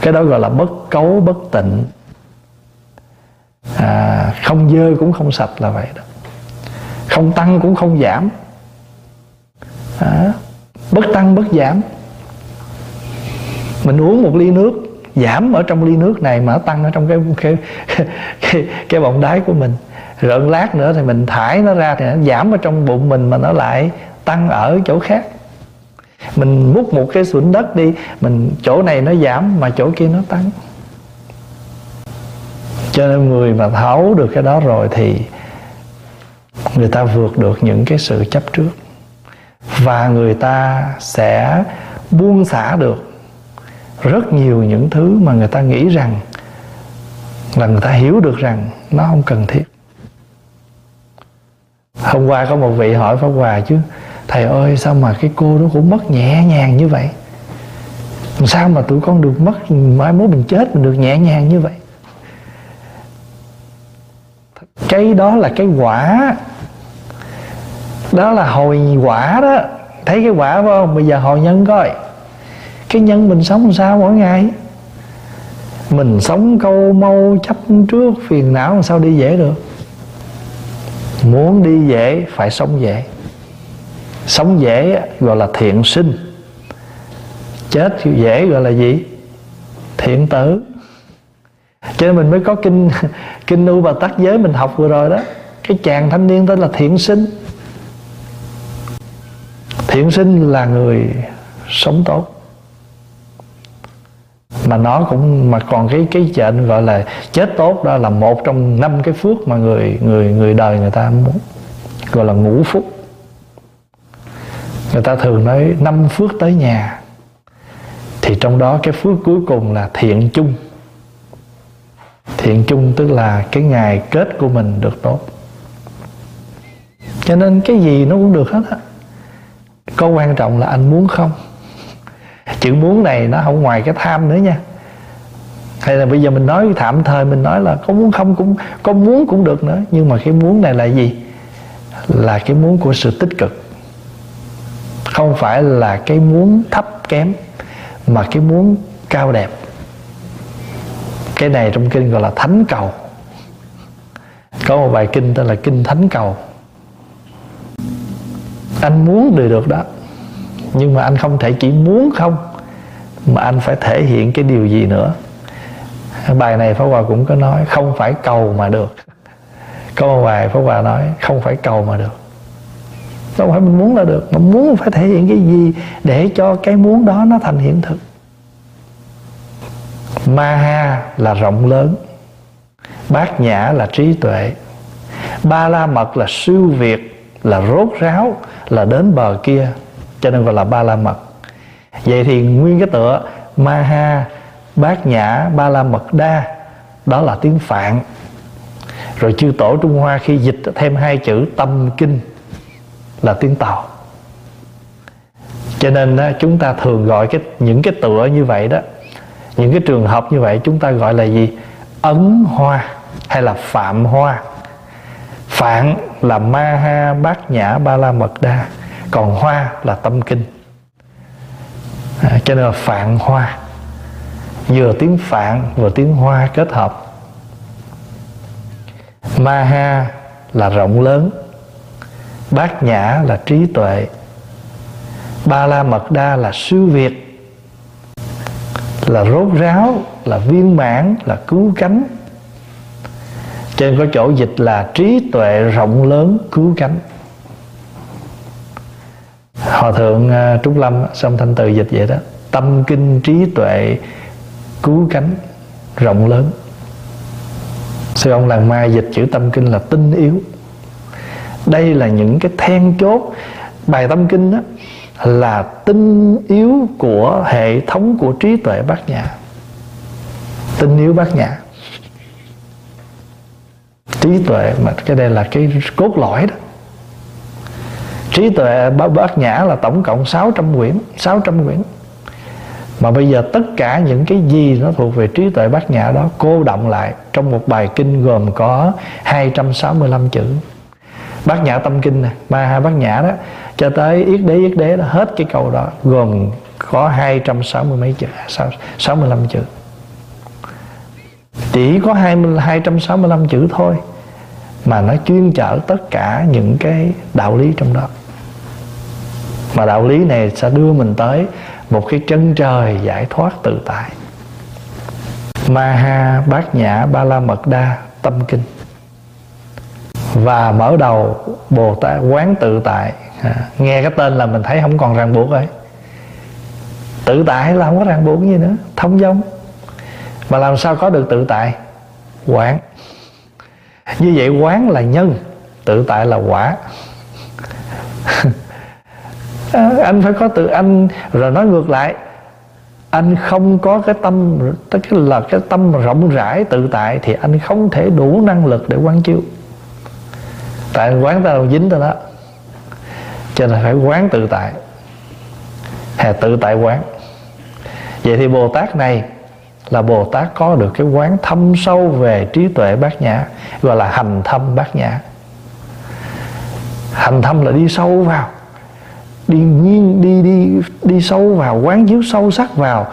Cái đó gọi là bất cấu bất tịnh. À, không dơ cũng không sạch là vậy đó. Không tăng cũng không giảm. À, bất tăng bất giảm. Mình uống một ly nước giảm ở trong ly nước này mà tăng ở trong cái cái cái, cái bọng đáy của mình rợn lát nữa thì mình thải nó ra thì nó giảm ở trong bụng mình mà nó lại tăng ở chỗ khác. Mình múc một cái sụn đất đi, mình chỗ này nó giảm mà chỗ kia nó tăng. Cho nên người mà thấu được cái đó rồi thì người ta vượt được những cái sự chấp trước. Và người ta sẽ buông xả được rất nhiều những thứ mà người ta nghĩ rằng là người ta hiểu được rằng nó không cần thiết hôm qua có một vị hỏi pháp hòa chứ, thầy ơi, sao mà cái cô đó cũng mất nhẹ nhàng như vậy? Sao mà tụi con được mất, mai mốt mình chết mình được nhẹ nhàng như vậy? Cái đó là cái quả. Đó là hồi quả đó. Thấy cái quả phải không? Bây giờ hồi nhân coi. Cái nhân mình sống làm sao mỗi ngày? Mình sống câu mâu chấp trước phiền não làm sao đi dễ được? Muốn đi dễ, phải sống dễ. Sống dễ gọi là thiện sinh. Chết dễ gọi là gì? Thiện tử. Cho nên mình mới có kinh kinh nu và tắc giới mình học vừa rồi đó. Cái chàng thanh niên tên là thiện sinh. Thiện sinh là người sống tốt mà nó cũng, mà còn cái cái chuyện gọi là chết tốt đó là một trong năm cái phước mà người người người đời người ta muốn, gọi là ngũ phúc. Người ta thường nói năm phước tới nhà. Thì trong đó cái phước cuối cùng là thiện chung. Thiện chung tức là cái ngày kết của mình được tốt. Cho nên cái gì nó cũng được hết á. Có quan trọng là anh muốn không? Chữ muốn này nó không ngoài cái tham nữa nha. Hay là bây giờ mình nói tạm thời, mình nói là có muốn không cũng, có muốn cũng được nữa. Nhưng mà cái muốn này là gì? Là cái muốn của sự tích cực. Không phải là cái muốn thấp kém, mà cái muốn cao đẹp. Cái này trong kinh gọi là thánh cầu. Có một bài kinh tên là kinh thánh cầu. Anh muốn đều được đó. Nhưng mà anh không thể chỉ muốn không mà anh phải thể hiện cái điều gì nữa? Bài này Pháp Hòa cũng có nói, không phải cầu mà được. Có bài Pháp Hòa nói, không phải cầu mà được. Đâu phải mình muốn là được, mà muốn phải thể hiện cái gì để cho cái muốn đó nó thành hiện thực. Ma ha là rộng lớn, bát nhã là trí tuệ, ba la mật là siêu việt, là rốt ráo, là đến bờ kia. Cho nên gọi là ba la mật vậy thì nguyên cái tựa ma ha bát nhã ba la mật đa, đó là tiếng phạn. Rồi chư tổ trung hoa khi dịch thêm hai chữ tâm kinh là tiếng tàu. Cho nên chúng ta thường gọi cái, những cái tựa như vậy đó, những cái trường hợp như vậy chúng ta gọi là gì? Ấn hoa hay là phạm hoa. Phạn là ma ha bát nhã ba la mật đa, còn hoa là tâm kinh cho nên là phạn hoa. Vừa tiếng phạn, vừa tiếng hoa kết hợp. Ma ha là rộng lớn. Bát nhã là trí tuệ. Ba la mật đa là siêu việt. Là rốt ráo, là viên mãn, là cứu cánh. Trên có chỗ dịch là trí tuệ rộng lớn, cứu cánh. Hòa thượng à, trúc lâm, xong thanh từ dịch vậy đó tâm kinh trí tuệ cứu cánh rộng lớn. Sư ông làng mai dịch chữ tâm kinh là tinh yếu. Đây là những cái then chốt. Bài tâm kinh đó là tinh yếu của hệ thống của trí tuệ bát nhã. Tinh yếu bát nhã. Trí tuệ mà cái đây là cái cốt lõi đó. Trí tuệ bát nhã là tổng cộng 600 quyển 600 quyển mà bây giờ tất cả những cái gì nó thuộc về trí tuệ bát nhã đó cô động lại trong một bài kinh gồm có 265 chữ. Bát nhã tâm kinh nè ma ha bát nhã đó cho tới yết đế yết đế đó hết cái câu đó gồm có 260 mấy chữ 65 chữ. Chỉ có 20, 265 chữ thôi mà nó chuyên chở tất cả những cái đạo lý trong đó. Mà đạo lý này sẽ đưa mình tới một cái chân trời giải thoát tự tại. Maha Bát Nhã Ba La Mật Đa Tâm Kinh. Và mở đầu Bồ Tát quán tự tại. À, nghe cái tên là mình thấy không còn ràng buộc rồi tự tại là không có ràng buộc gì nữa thông dong. Mà làm sao có được tự tại? Quán. Như vậy quán là nhân tự tại là quả. à, anh phải có tự anh rồi nói ngược lại. Anh không có cái tâm tức là cái tâm rộng rãi tự tại thì anh không thể đủ năng lực để quán chiếu. Tại quán ta đâu dính tới đó. Cho nên phải quán tự tại. Hay tự tại quán. Vậy thì bồ tát này là bồ tát có được cái quán thâm sâu về trí tuệ bát nhã gọi là hành thâm bát nhã. Hành thâm là đi sâu vào đi nhiên đi đi đi sâu vào, quán chiếu sâu sắc vào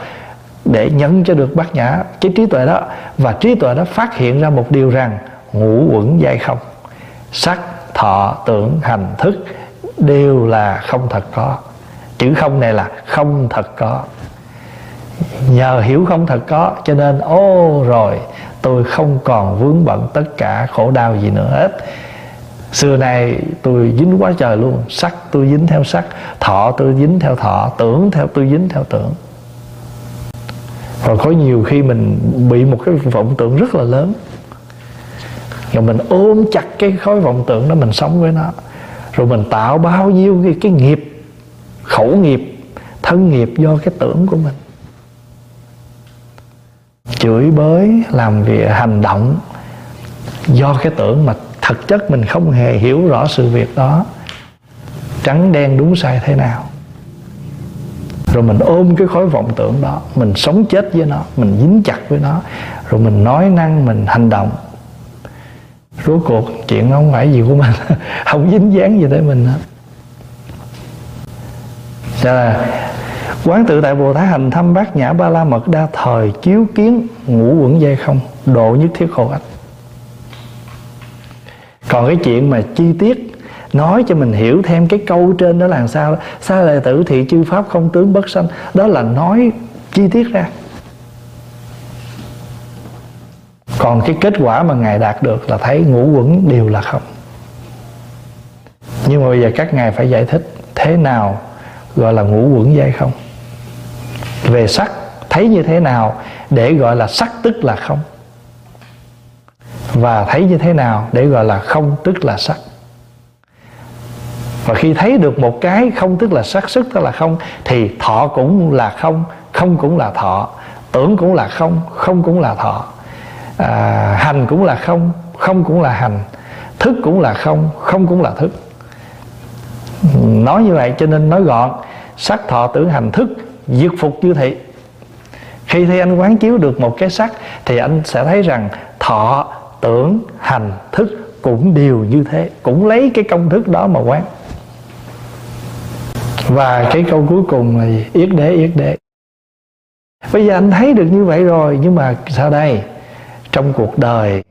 để nhận cho được bát nhã. Cái trí tuệ đó, và trí tuệ đó phát hiện ra một điều rằng ngũ quẩn dai không, sắc, thọ, tưởng, hành, thức đều là không thật có. Chữ không này là không thật có. Nhờ hiểu không thật có cho nên, ô, rồi, tôi không còn vướng bận tất cả khổ đau gì nữa hết xưa nay tôi dính quá trời luôn. Sắc tôi dính theo sắc thọ tôi dính theo thọ tưởng theo tôi dính theo tưởng. Và có nhiều khi mình bị một cái vọng tưởng rất là lớn. Rồi mình ôm chặt cái khối vọng tưởng đó mình sống với nó. Rồi mình tạo bao nhiêu cái, cái nghiệp khẩu nghiệp thân nghiệp do cái tưởng của mình. Chửi bới làm việc hành động do cái tưởng mà thực chất mình không hề hiểu rõ sự việc đó. Trắng, đen, đúng sai thế nào. Rồi mình ôm cái khối vọng tưởng đó, mình sống chết với nó, mình dính chặt với nó, rồi mình nói năng, mình hành động. Rốt cuộc, chuyện nó không phải gì của mình, không dính dáng gì tới mình hết. Cho là, quán tự tại bồ tát hành thâm bát nhã ba la mật đa thời chiếu kiến ngũ quẩn dây không, độ nhất thiết khổ ách còn cái chuyện mà chi tiết nói cho mình hiểu thêm cái câu trên đó là sao xa lệ tử thị chư pháp không tướng bất sanh, đó là nói chi tiết ra. Còn cái kết quả mà ngài đạt được là thấy ngũ quẩn đều là không. Nhưng mà bây giờ các ngài phải giải thích thế nào gọi là ngũ quẩn dây không? Về sắc, thấy như thế nào để gọi là sắc tức là không? Và thấy như thế nào để gọi là không tức là sắc. Và khi thấy được một cái không tức là sắc sức tức là không thì thọ cũng là không không cũng là thọ tưởng cũng là không không cũng là thọ. À, hành cũng là không không cũng là hành. Thức cũng là không không cũng là thức. Nói như vậy cho nên nói gọn sắc thọ tưởng hành thức diệt phục như thị. Khi thấy anh quán chiếu được một cái sắc thì anh sẽ thấy rằng thọ tưởng, hành, thức cũng đều như thế, cũng lấy cái công thức đó mà quán. Và cái câu cuối cùng là yết đế yết đế. Bây giờ anh thấy được như vậy rồi, nhưng mà sao đây? Trong cuộc đời,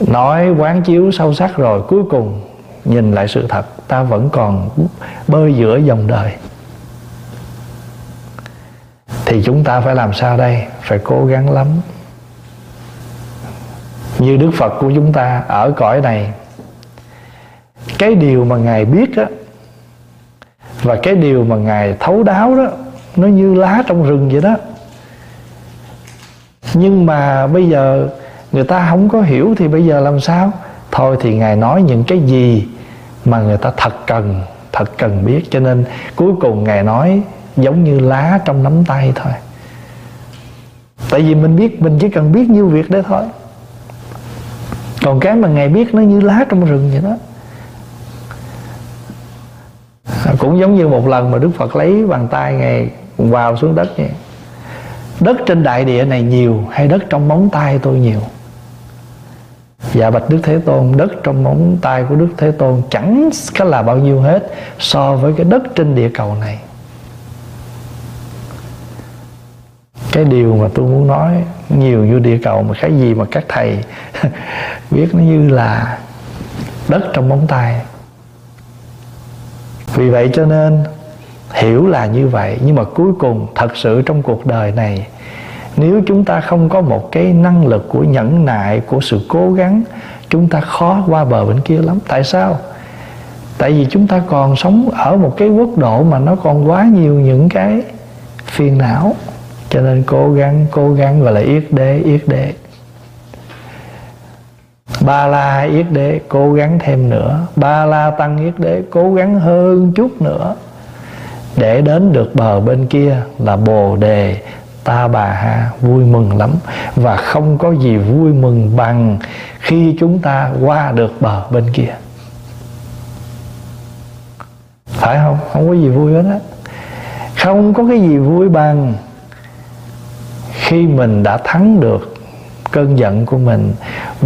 nói quán chiếu sâu sắc rồi, cuối cùng nhìn lại sự thật, ta vẫn còn bơi giữa dòng đời. Thì chúng ta phải làm sao đây? Phải cố gắng lắm như đức phật của chúng ta ở cõi này. Cái điều mà ngài biết á, và cái điều mà ngài thấu đáo đó, nó như lá trong rừng vậy đó. Nhưng mà bây giờ người ta không có hiểu thì bây giờ làm sao? Thôi thì ngài nói những cái gì mà người ta thật cần thật cần biết. Cho nên cuối cùng ngài nói giống như lá trong nắm tay thôi. Tại vì mình biết, mình chỉ cần biết nhiêu việc đấy thôi còn cái mà ngài biết nó như lá trong rừng vậy đó. Cũng giống như một lần mà đức phật lấy bàn tay ngài vào xuống đất vậy. Đất trên đại địa này nhiều hay đất trong móng tay tôi nhiều? Dạ bạch đức thế tôn, đất trong móng tay của đức thế tôn chẳng có là bao nhiêu hết so với cái đất trên địa cầu này. Cái điều mà tôi muốn nói, nhiều như địa cầu mà cái gì mà các thầy biết nó như là đất trong móng tay. Vì vậy cho nên, hiểu là như vậy, nhưng mà cuối cùng thật sự trong cuộc đời này, nếu chúng ta không có một cái năng lực của nhẫn nại, của sự cố gắng, chúng ta khó qua bờ bên kia lắm. Tại sao? Tại vì chúng ta còn sống ở một cái quốc độ mà nó còn quá nhiều những cái phiền não cho nên cố gắng cố gắng gọi là yết đế yết đế. Ba la yết đế, cố gắng thêm nữa. Ba la tăng yết đế, cố gắng hơn chút nữa. Để đến được bờ bên kia là bồ đề ta bà ha vui mừng lắm. Và không có gì vui mừng bằng khi chúng ta qua được bờ bên kia. Phải không? Không có gì vui hết á. Không có cái gì vui bằng khi mình đã thắng được cơn giận của mình,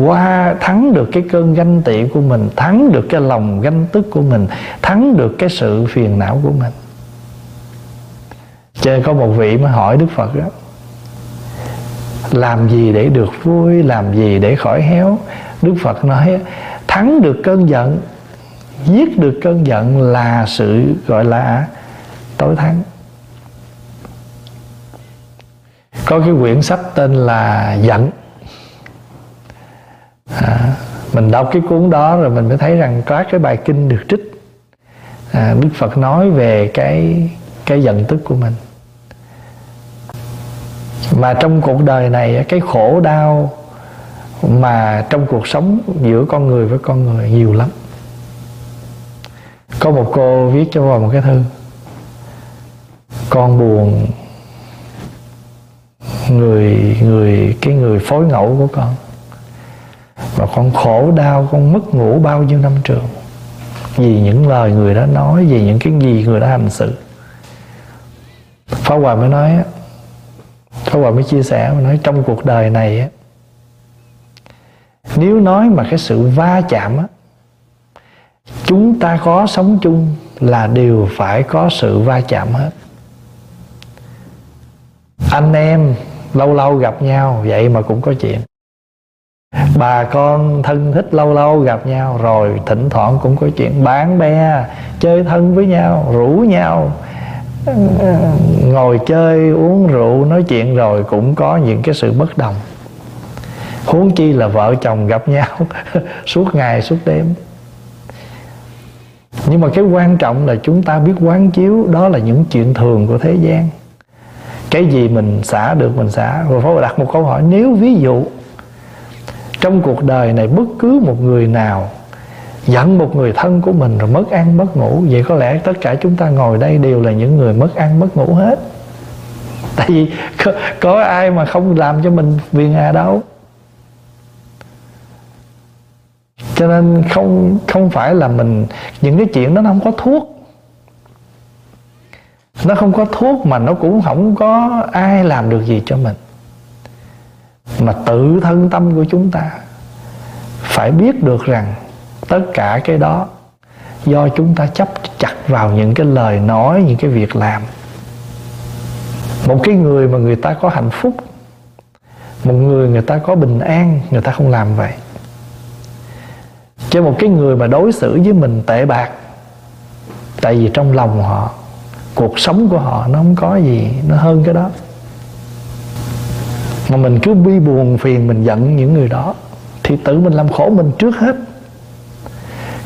qua thắng được cái cơn ganh tị của mình, thắng được cái lòng ganh tức của mình, thắng được cái sự phiền não của mình. Cho nên có một vị mới hỏi đức phật đó làm gì để được vui, làm gì để khỏi héo? Đức phật nói thắng được cơn giận, giết được cơn giận là sự, gọi là, tối thắng. Có cái quyển sách tên là giận. À, mình đọc cái cuốn đó rồi mình mới thấy rằng có cái bài kinh được trích. À, đức phật nói về cái cái giận tức của mình. Mà trong cuộc đời này cái khổ đau mà trong cuộc sống giữa con người với con người nhiều lắm. Có một cô viết cho vào một cái thư. Con buồn người người, cái người phối ngẫu của con. Và con khổ đau, con mất ngủ bao nhiêu năm trường? Vì những lời người đó nói, vì những cái gì người đó hành xử. Pháp Hòa mới nói Pháp Hòa mới chia sẻ, mới nói trong cuộc đời này á, nếu nói mà cái sự va chạm á, chúng ta có sống chung là đều phải có sự va chạm hết. Anh em lâu lâu gặp nhau, vậy mà cũng có chuyện. Bà con thân thích lâu lâu gặp nhau, rồi thỉnh thoảng cũng có chuyện. Bạn bè chơi thân với nhau, rủ nhau, ngồi chơi, uống rượu, nói chuyện rồi cũng có những cái sự bất đồng. Huống chi là vợ chồng gặp nhau suốt ngày, suốt đêm. Nhưng mà cái quan trọng là chúng ta biết quán chiếu, đó là những chuyện thường của thế gian cái gì mình xả được mình xả. Rồi phải đặt một câu hỏi nếu ví dụ trong cuộc đời này bất cứ một người nào giận một người thân của mình rồi mất ăn mất ngủ vậy có lẽ tất cả chúng ta ngồi đây đều là những người mất ăn mất ngủ hết. Tại vì có, có ai mà không làm cho mình phiền hà đâu. Cho nên không không phải là mình những cái chuyện đó nó không có thuốc nó không có thuốc mà nó cũng không có ai làm được gì cho mình. Mà tự thân tâm của chúng ta phải biết được rằng tất cả cái đó do chúng ta chấp chặt vào những cái lời nói, những cái việc làm. Một cái người mà người ta có hạnh phúc, một người người ta có bình an, người ta không làm vậy. Cho một cái người mà đối xử với mình tệ bạc, tại vì trong lòng họ cuộc sống của họ nó không có gì nó hơn cái đó. Mà mình cứ bi buồn phiền mình giận những người đó, thì tự mình làm khổ mình trước hết.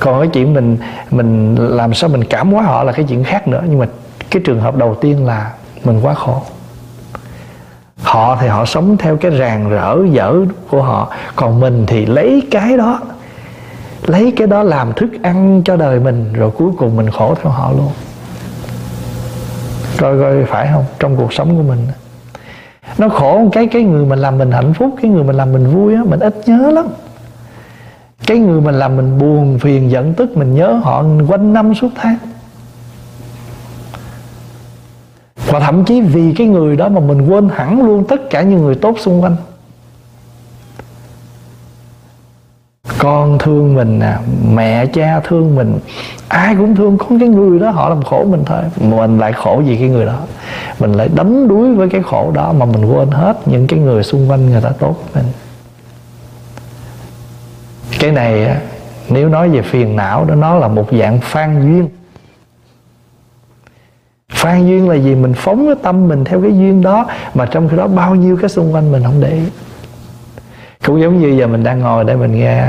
Còn cái chuyện mình mình làm sao mình cảm hóa họ là cái chuyện khác nữa, nhưng mà cái trường hợp đầu tiên là mình quá khổ. Họ thì họ sống theo cái ràng rỡ, dở của họ, còn mình thì lấy cái đó, lấy cái đó làm thức ăn cho đời mình, rồi cuối cùng mình khổ theo họ luôn rồi coi phải không? Trong cuộc sống của mình. Nó khổ cái cái người mình làm mình hạnh phúc, cái người mình làm mình vui á, mình ít nhớ lắm. Cái người mình làm mình buồn, phiền, giận, tức, mình nhớ họ quanh năm suốt tháng. Và thậm chí vì cái người đó mà mình quên hẳn luôn tất cả những người tốt xung quanh. Con thương mình nè, mẹ, cha thương mình, ai cũng thương, có cái người đó họ làm khổ mình thôi. Mình lại khổ vì cái người đó. Mình lại đấm đuối với cái khổ đó mà mình quên hết những cái người xung quanh người ta tốt mình. Cái này nếu nói về phiền não đó, nó là một dạng phan duyên. Phan duyên là gì mình phóng cái tâm mình theo cái duyên đó, mà trong khi đó bao nhiêu cái xung quanh mình không để ý cũng giống như giờ mình đang ngồi để mình nghe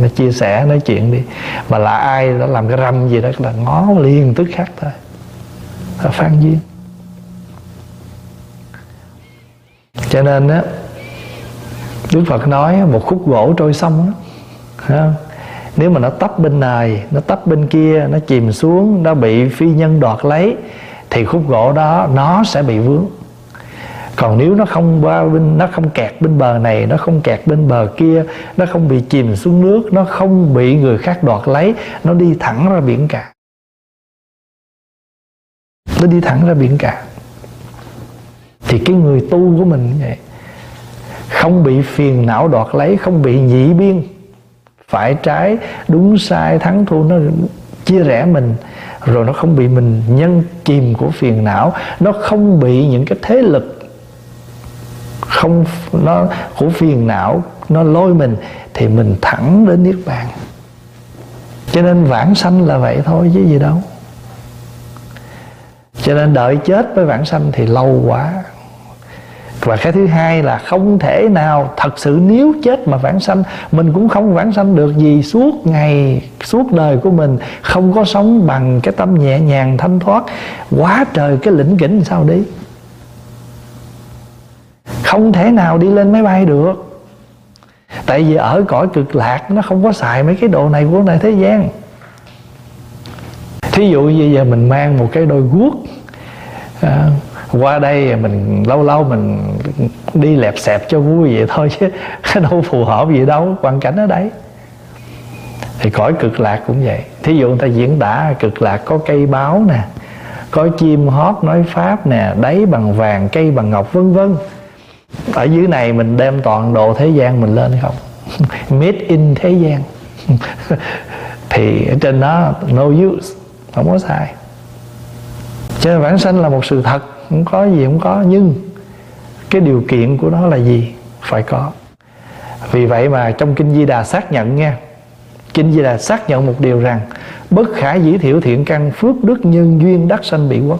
nó chia sẻ nói chuyện đi. Mà là ai đó làm cái râm gì đó là ngó liền tức khắc thôi. Là phan duyên. Cho nên á Đức Phật nói một khúc gỗ trôi sông đó, nếu mà nó tấp bên này nó tấp bên kia nó chìm xuống nó bị phi nhân đoạt lấy thì khúc gỗ đó nó sẽ bị vướng còn nếu nó không qua bên, nó không kẹt bên bờ này, nó không kẹt bên bờ kia, nó không bị chìm xuống nước, nó không bị người khác đoạt lấy, nó đi thẳng ra biển cả. Nó đi thẳng ra biển cả. Thì cái người tu của mình vậy, không bị phiền não đoạt lấy, không bị nhị biên, phải trái, đúng sai, thắng thua, nó chia rẽ mình, rồi nó không bị mình nhân chìm của phiền não, nó không bị những cái thế lực không, nó, của phiền não, nó lôi mình, thì mình thẳng đến niết bàn. Cho nên vãng sanh là vậy thôi, chứ gì đâu. Cho nên đợi chết với vãng sanh thì lâu quá. Và cái thứ hai là không thể nào, thật sự nếu chết mà vãng sanh, mình cũng không vãng sanh được gì suốt ngày, suốt đời của mình, không có sống bằng cái tâm nhẹ nhàng, thanh thoát, quá trời cái lĩnh kỉnh sao đi không thể nào đi lên máy bay được. Tại vì ở cõi cực lạc nó không có xài mấy cái đồ này của này thế gian. Thí dụ như giờ mình mang một cái đôi guốc à, qua đây mình lâu lâu mình đi lẹp xẹp cho vui vậy thôi chứ đâu phù hợp gì đâu hoàn cảnh ở đấy thì cõi cực lạc cũng vậy. Thí dụ người ta diễn tả cực lạc có cây báo nè có chim hót nói pháp nè đáy bằng vàng cây bằng ngọc vân vân ở dưới này mình đem toàn đồ thế gian mình lên không? Made in thế gian. Thì ở trên đó, no use, không có sai cho nên vãng sanh là một sự thật, không có gì không có, nhưng cái điều kiện của nó là gì? Phải có. Vì vậy mà trong kinh di đà xác nhận nha, kinh di đà xác nhận một điều rằng, bất khả dĩ thiểu thiện căn phước đức nhân duyên đắc sanh bị quốc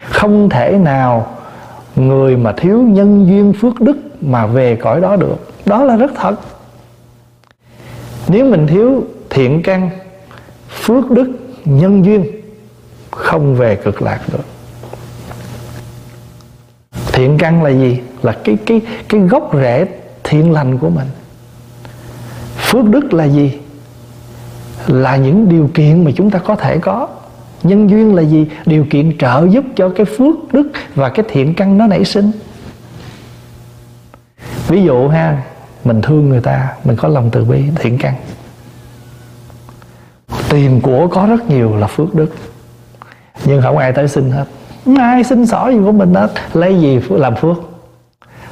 không thể nào người mà thiếu nhân duyên phước đức mà về cõi đó được, đó là rất thật. Nếu mình thiếu thiện căn, phước đức, nhân duyên, không về cực lạc được. Thiện căn là gì? Là cái cái cái gốc rễ thiện lành của mình. Phước đức là gì? Là những điều kiện mà chúng ta có thể có nhân duyên là gì? Điều kiện trợ giúp cho cái phước đức và cái thiện căn nó nảy sinh. Ví dụ ha, mình thương người ta, mình có lòng từ bi, thiện căn. Tiền của có rất nhiều là phước đức. Nhưng không ai tới xin hết. Ai xin xỏ gì của mình hết. Lấy gì làm phước?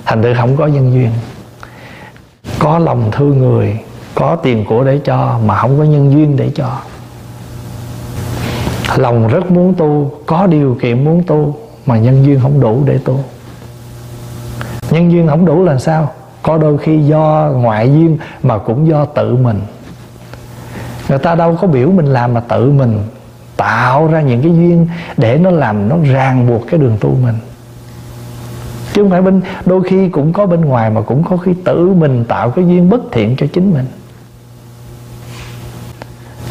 Thành thử không có nhân duyên. Có lòng thương người, có tiền của để cho mà không có nhân duyên để cho lòng rất muốn tu, có điều kiện muốn tu, mà nhân duyên không đủ để tu. Nhân duyên không đủ là sao? Có đôi khi do ngoại duyên mà cũng do tự mình. Người ta đâu có biểu mình làm mà tự mình tạo ra những cái duyên để nó làm nó ràng buộc cái đường tu mình. Chứ không phải bên, đôi khi cũng có bên ngoài mà cũng có khi tự mình tạo cái duyên bất thiện cho chính mình.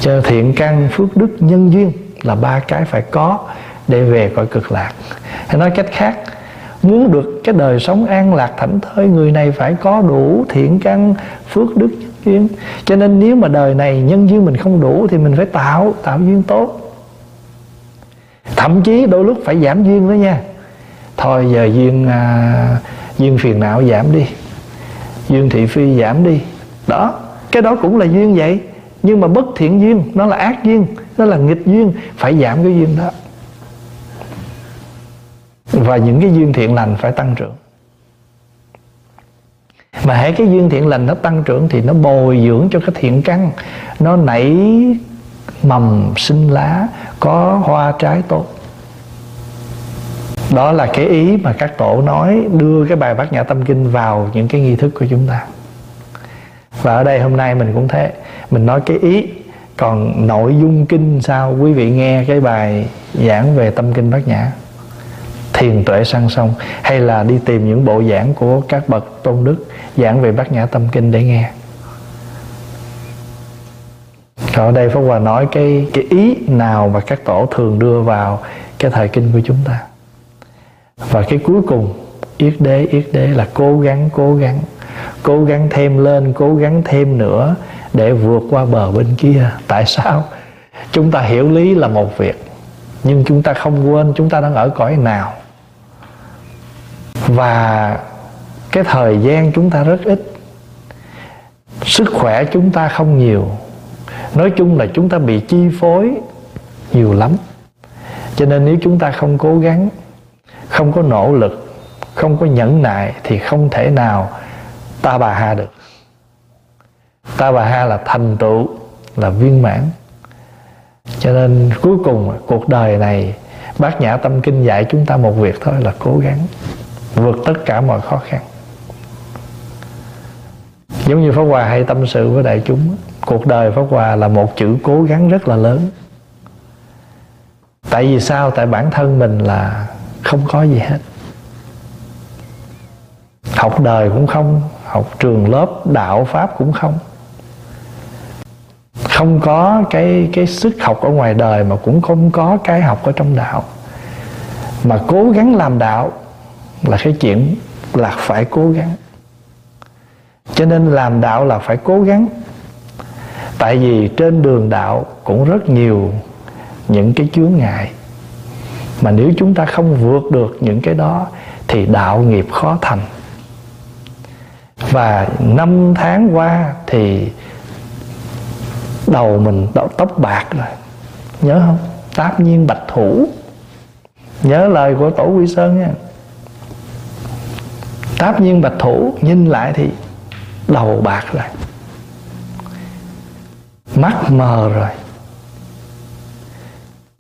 Cho thiện căn phước đức nhân duyên là ba cái phải có để về cõi cực lạc. Hay nói cách khác muốn được cái đời sống an lạc thảnh thơi người này phải có đủ thiện căn phước đức duyên. Cho nên nếu mà đời này nhân duyên mình không đủ thì mình phải tạo tạo duyên tốt. Thậm chí đôi lúc phải giảm duyên đó nha. Thôi giờ duyên à, duyên phiền não giảm đi duyên thị phi giảm đi. Đó cái đó cũng là duyên vậy nhưng mà bất thiện duyên, nó là ác duyên, nó là nghịch duyên, phải giảm cái duyên đó. Và những cái duyên thiện lành phải tăng trưởng. Mà hãy cái duyên thiện lành nó tăng trưởng thì nó bồi dưỡng cho cái thiện căn. Nó nảy mầm sinh lá, có hoa trái tốt. Đó là cái ý mà các tổ nói đưa cái bài bát nhã tâm kinh vào những cái nghi thức của chúng ta và ở đây hôm nay mình cũng thế. Mình nói cái ý, còn nội dung kinh sao? Quý vị nghe cái bài giảng về tâm kinh bát nhã. Thiền tuệ sang sông, hay là đi tìm những bộ giảng của các bậc tôn đức giảng về bát nhã tâm kinh để nghe. Còn ở đây Pháp Hòa nói cái cái ý nào mà các tổ thường đưa vào cái thời kinh của chúng ta? Và cái cuối cùng, yết đế yết đế là cố gắng cố gắng cố gắng thêm lên, cố gắng thêm nữa để vượt qua bờ bên kia. Tại sao? Chúng ta hiểu lý là một việc, nhưng chúng ta không quên chúng ta đang ở cõi nào. Và cái thời gian chúng ta rất ít. Sức khỏe chúng ta không nhiều. Nói chung là chúng ta bị chi phối nhiều lắm. Cho nên nếu chúng ta không cố gắng, không có nỗ lực, không có nhẫn nại thì không thể nào ta bà ha được. Ta bà ha là thành tựu, là viên mãn. Cho nên cuối cùng cuộc đời này bát nhã tâm kinh dạy chúng ta một việc thôi là cố gắng vượt tất cả mọi khó khăn. Giống như pháp hòa hay tâm sự với đại chúng, cuộc đời pháp hòa là một chữ cố gắng rất là lớn. Tại vì sao? Tại bản thân mình là không có gì hết. Học đời cũng không học trường lớp, đạo pháp cũng không. Không có cái cái sức học ở ngoài đời mà cũng không có cái học ở trong đạo. Mà cố gắng làm đạo là cái chuyện là phải cố gắng. Cho nên làm đạo là phải cố gắng. Tại vì trên đường đạo cũng rất nhiều những cái chướng ngại. Mà nếu chúng ta không vượt được những cái đó thì đạo nghiệp khó thành và năm tháng qua thì đầu mình đầu tóc bạc rồi. Nhớ không? Táp nhiên bạch thủ nhớ lời của tổ quy sơn nha. Táp nhiên bạch thủ nhìn lại thì đầu bạc rồi. Mắt mờ rồi.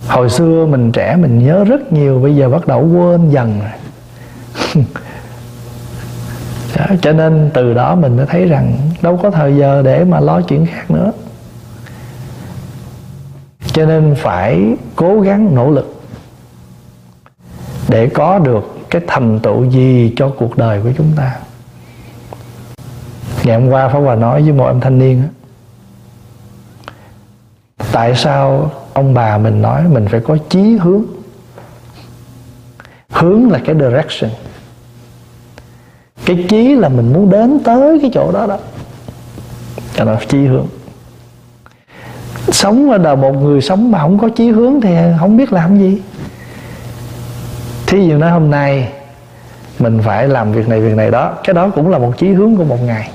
Hồi xưa mình trẻ mình nhớ rất nhiều, bây giờ bắt đầu quên dần rồi. đó, cho nên từ đó mình mới thấy rằng đâu có thời giờ để mà lo chuyện khác nữa. Cho nên phải cố gắng nỗ lực để có được cái thành tựu gì cho cuộc đời của chúng ta. Ngày hôm qua pháp hòa nói với một em thanh niên tại sao ông bà mình nói mình phải có chí hướng? Hướng là cái direction cái chí là mình muốn đến tới cái chỗ đó đó. Cho là chí hướng. Sống ở đời một người sống mà không có chí hướng thì không biết làm gì. Thí dụ nói hôm nay, mình phải làm việc này việc này đó. Cái đó cũng là một chí hướng của một ngày.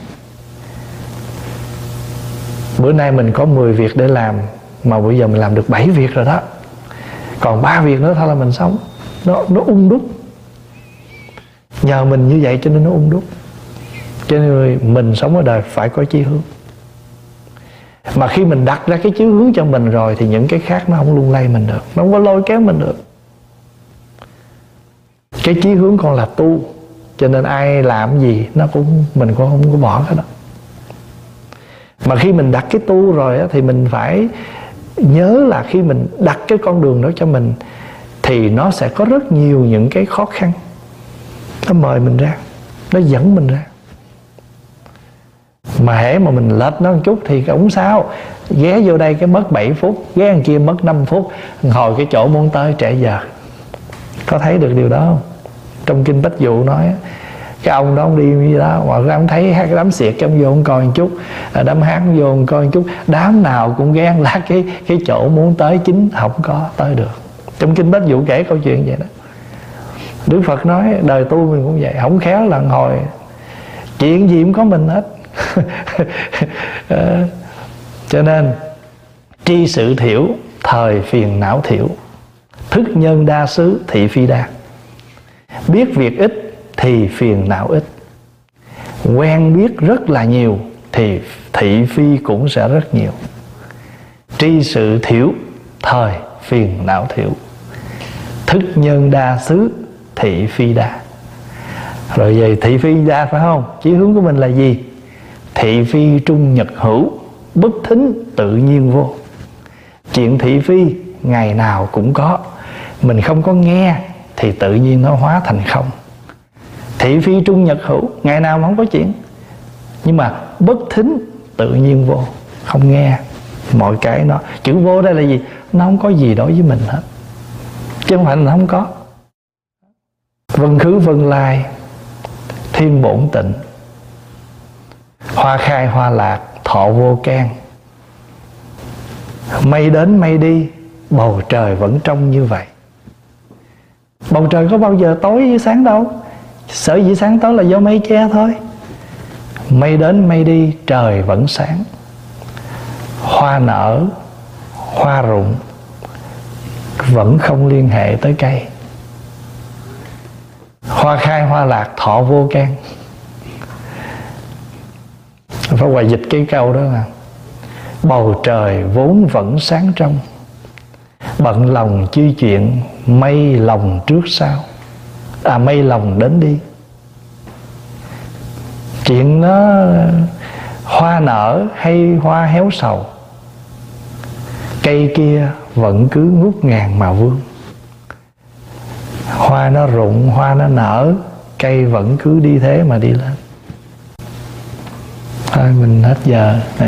Bữa nay mình có 10 việc để làm, mà bây giờ mình làm được 7 việc rồi đó. Còn ba việc nữa thôi là mình sống. Nó nó ung đúc nhờ mình như vậy cho nên nó ung đúc. Cho nên mình sống ở đời phải có chí hướng. Mà khi mình đặt ra cái chí hướng cho mình rồi thì những cái khác nó không lung lay mình được. Nó không có lôi kéo mình được. Cái chí hướng còn là tu cho nên ai làm gì nó cũng mình cũng không có bỏ cái đó. Mà khi mình đặt cái tu rồi á, thì mình phải nhớ là khi mình đặt cái con đường đó cho mình thì nó sẽ có rất nhiều những cái khó khăn nó mời mình ra. Nó dẫn mình ra. Mà hễ mà mình lệch nó một chút thì cũng sao ghé vô đây cái mất 7 phút, ghé ăn kia mất 5 phút. Hồi cái chỗ muốn tới trễ giờ. Có thấy được điều đó không? Trong kinh bách dụ nói cái ông đó ông đi như đó, mà ông thấy cái đám xiệt, cái ông vô ông coi một chút. À, đám hát vô ông coi một chút. Đám nào cũng ghen lá cái cái chỗ muốn tới chính không có tới được. Trong kinh bách dụ kể câu chuyện vậy đó. Đức Phật nói đời tu mình cũng vậy Không khéo là hồi Chuyện gì cũng có mình hết. À, Cho nên Tri sự thiểu Thời phiền não thiểu. Thức nhân đa xứ thị phi đa. Biết việc ít thì phiền não ít. Quen biết rất là nhiều thì thị phi cũng sẽ rất nhiều. Tri sự thiểu thời phiền não thiểu. Thức nhân đa xứ thị phi đa. Rồi về thị phi đa phải không? Chí hướng của mình là gì? Thị phi trung nhật hữu, bất thính tự nhiên vô. Chuyện thị phi ngày nào cũng có. Mình không có nghe thì tự nhiên nó hóa thành không. Thị phi trung nhật hữu, ngày nào mà không có chuyện. Nhưng mà bất thính tự nhiên vô. Không nghe. Mọi cái nó, chữ vô đây là gì? Nó không có gì đối với mình hết. Chứ không phải là nó không có vân khứ vân lai, thiên bổn tịnh. Hoa khai hoa lạc, thọ vô can. Mây đến mây đi, bầu trời vẫn trong như vậy. Bầu trời có bao giờ tối với sáng đâu. Sở dĩ sáng tối là do mây che thôi. Mây đến mây đi, trời vẫn sáng. Hoa nở, hoa rụng, vẫn không liên hệ tới cây hoa khai, hoa lạc thọ vô can. Phải hoài dịch cái câu đó là, bầu trời vốn vẫn sáng trong, bận lòng chi chuyện mây lòng trước sau. À mây lòng đến đi. Chuyện nó, hoa nở hay hoa héo sầu, cây kia vẫn cứ ngút ngàn mà vương hoa nó rụng, hoa nó nở, cây vẫn cứ đi thế mà đi lên. Thôi, mình hết giờ.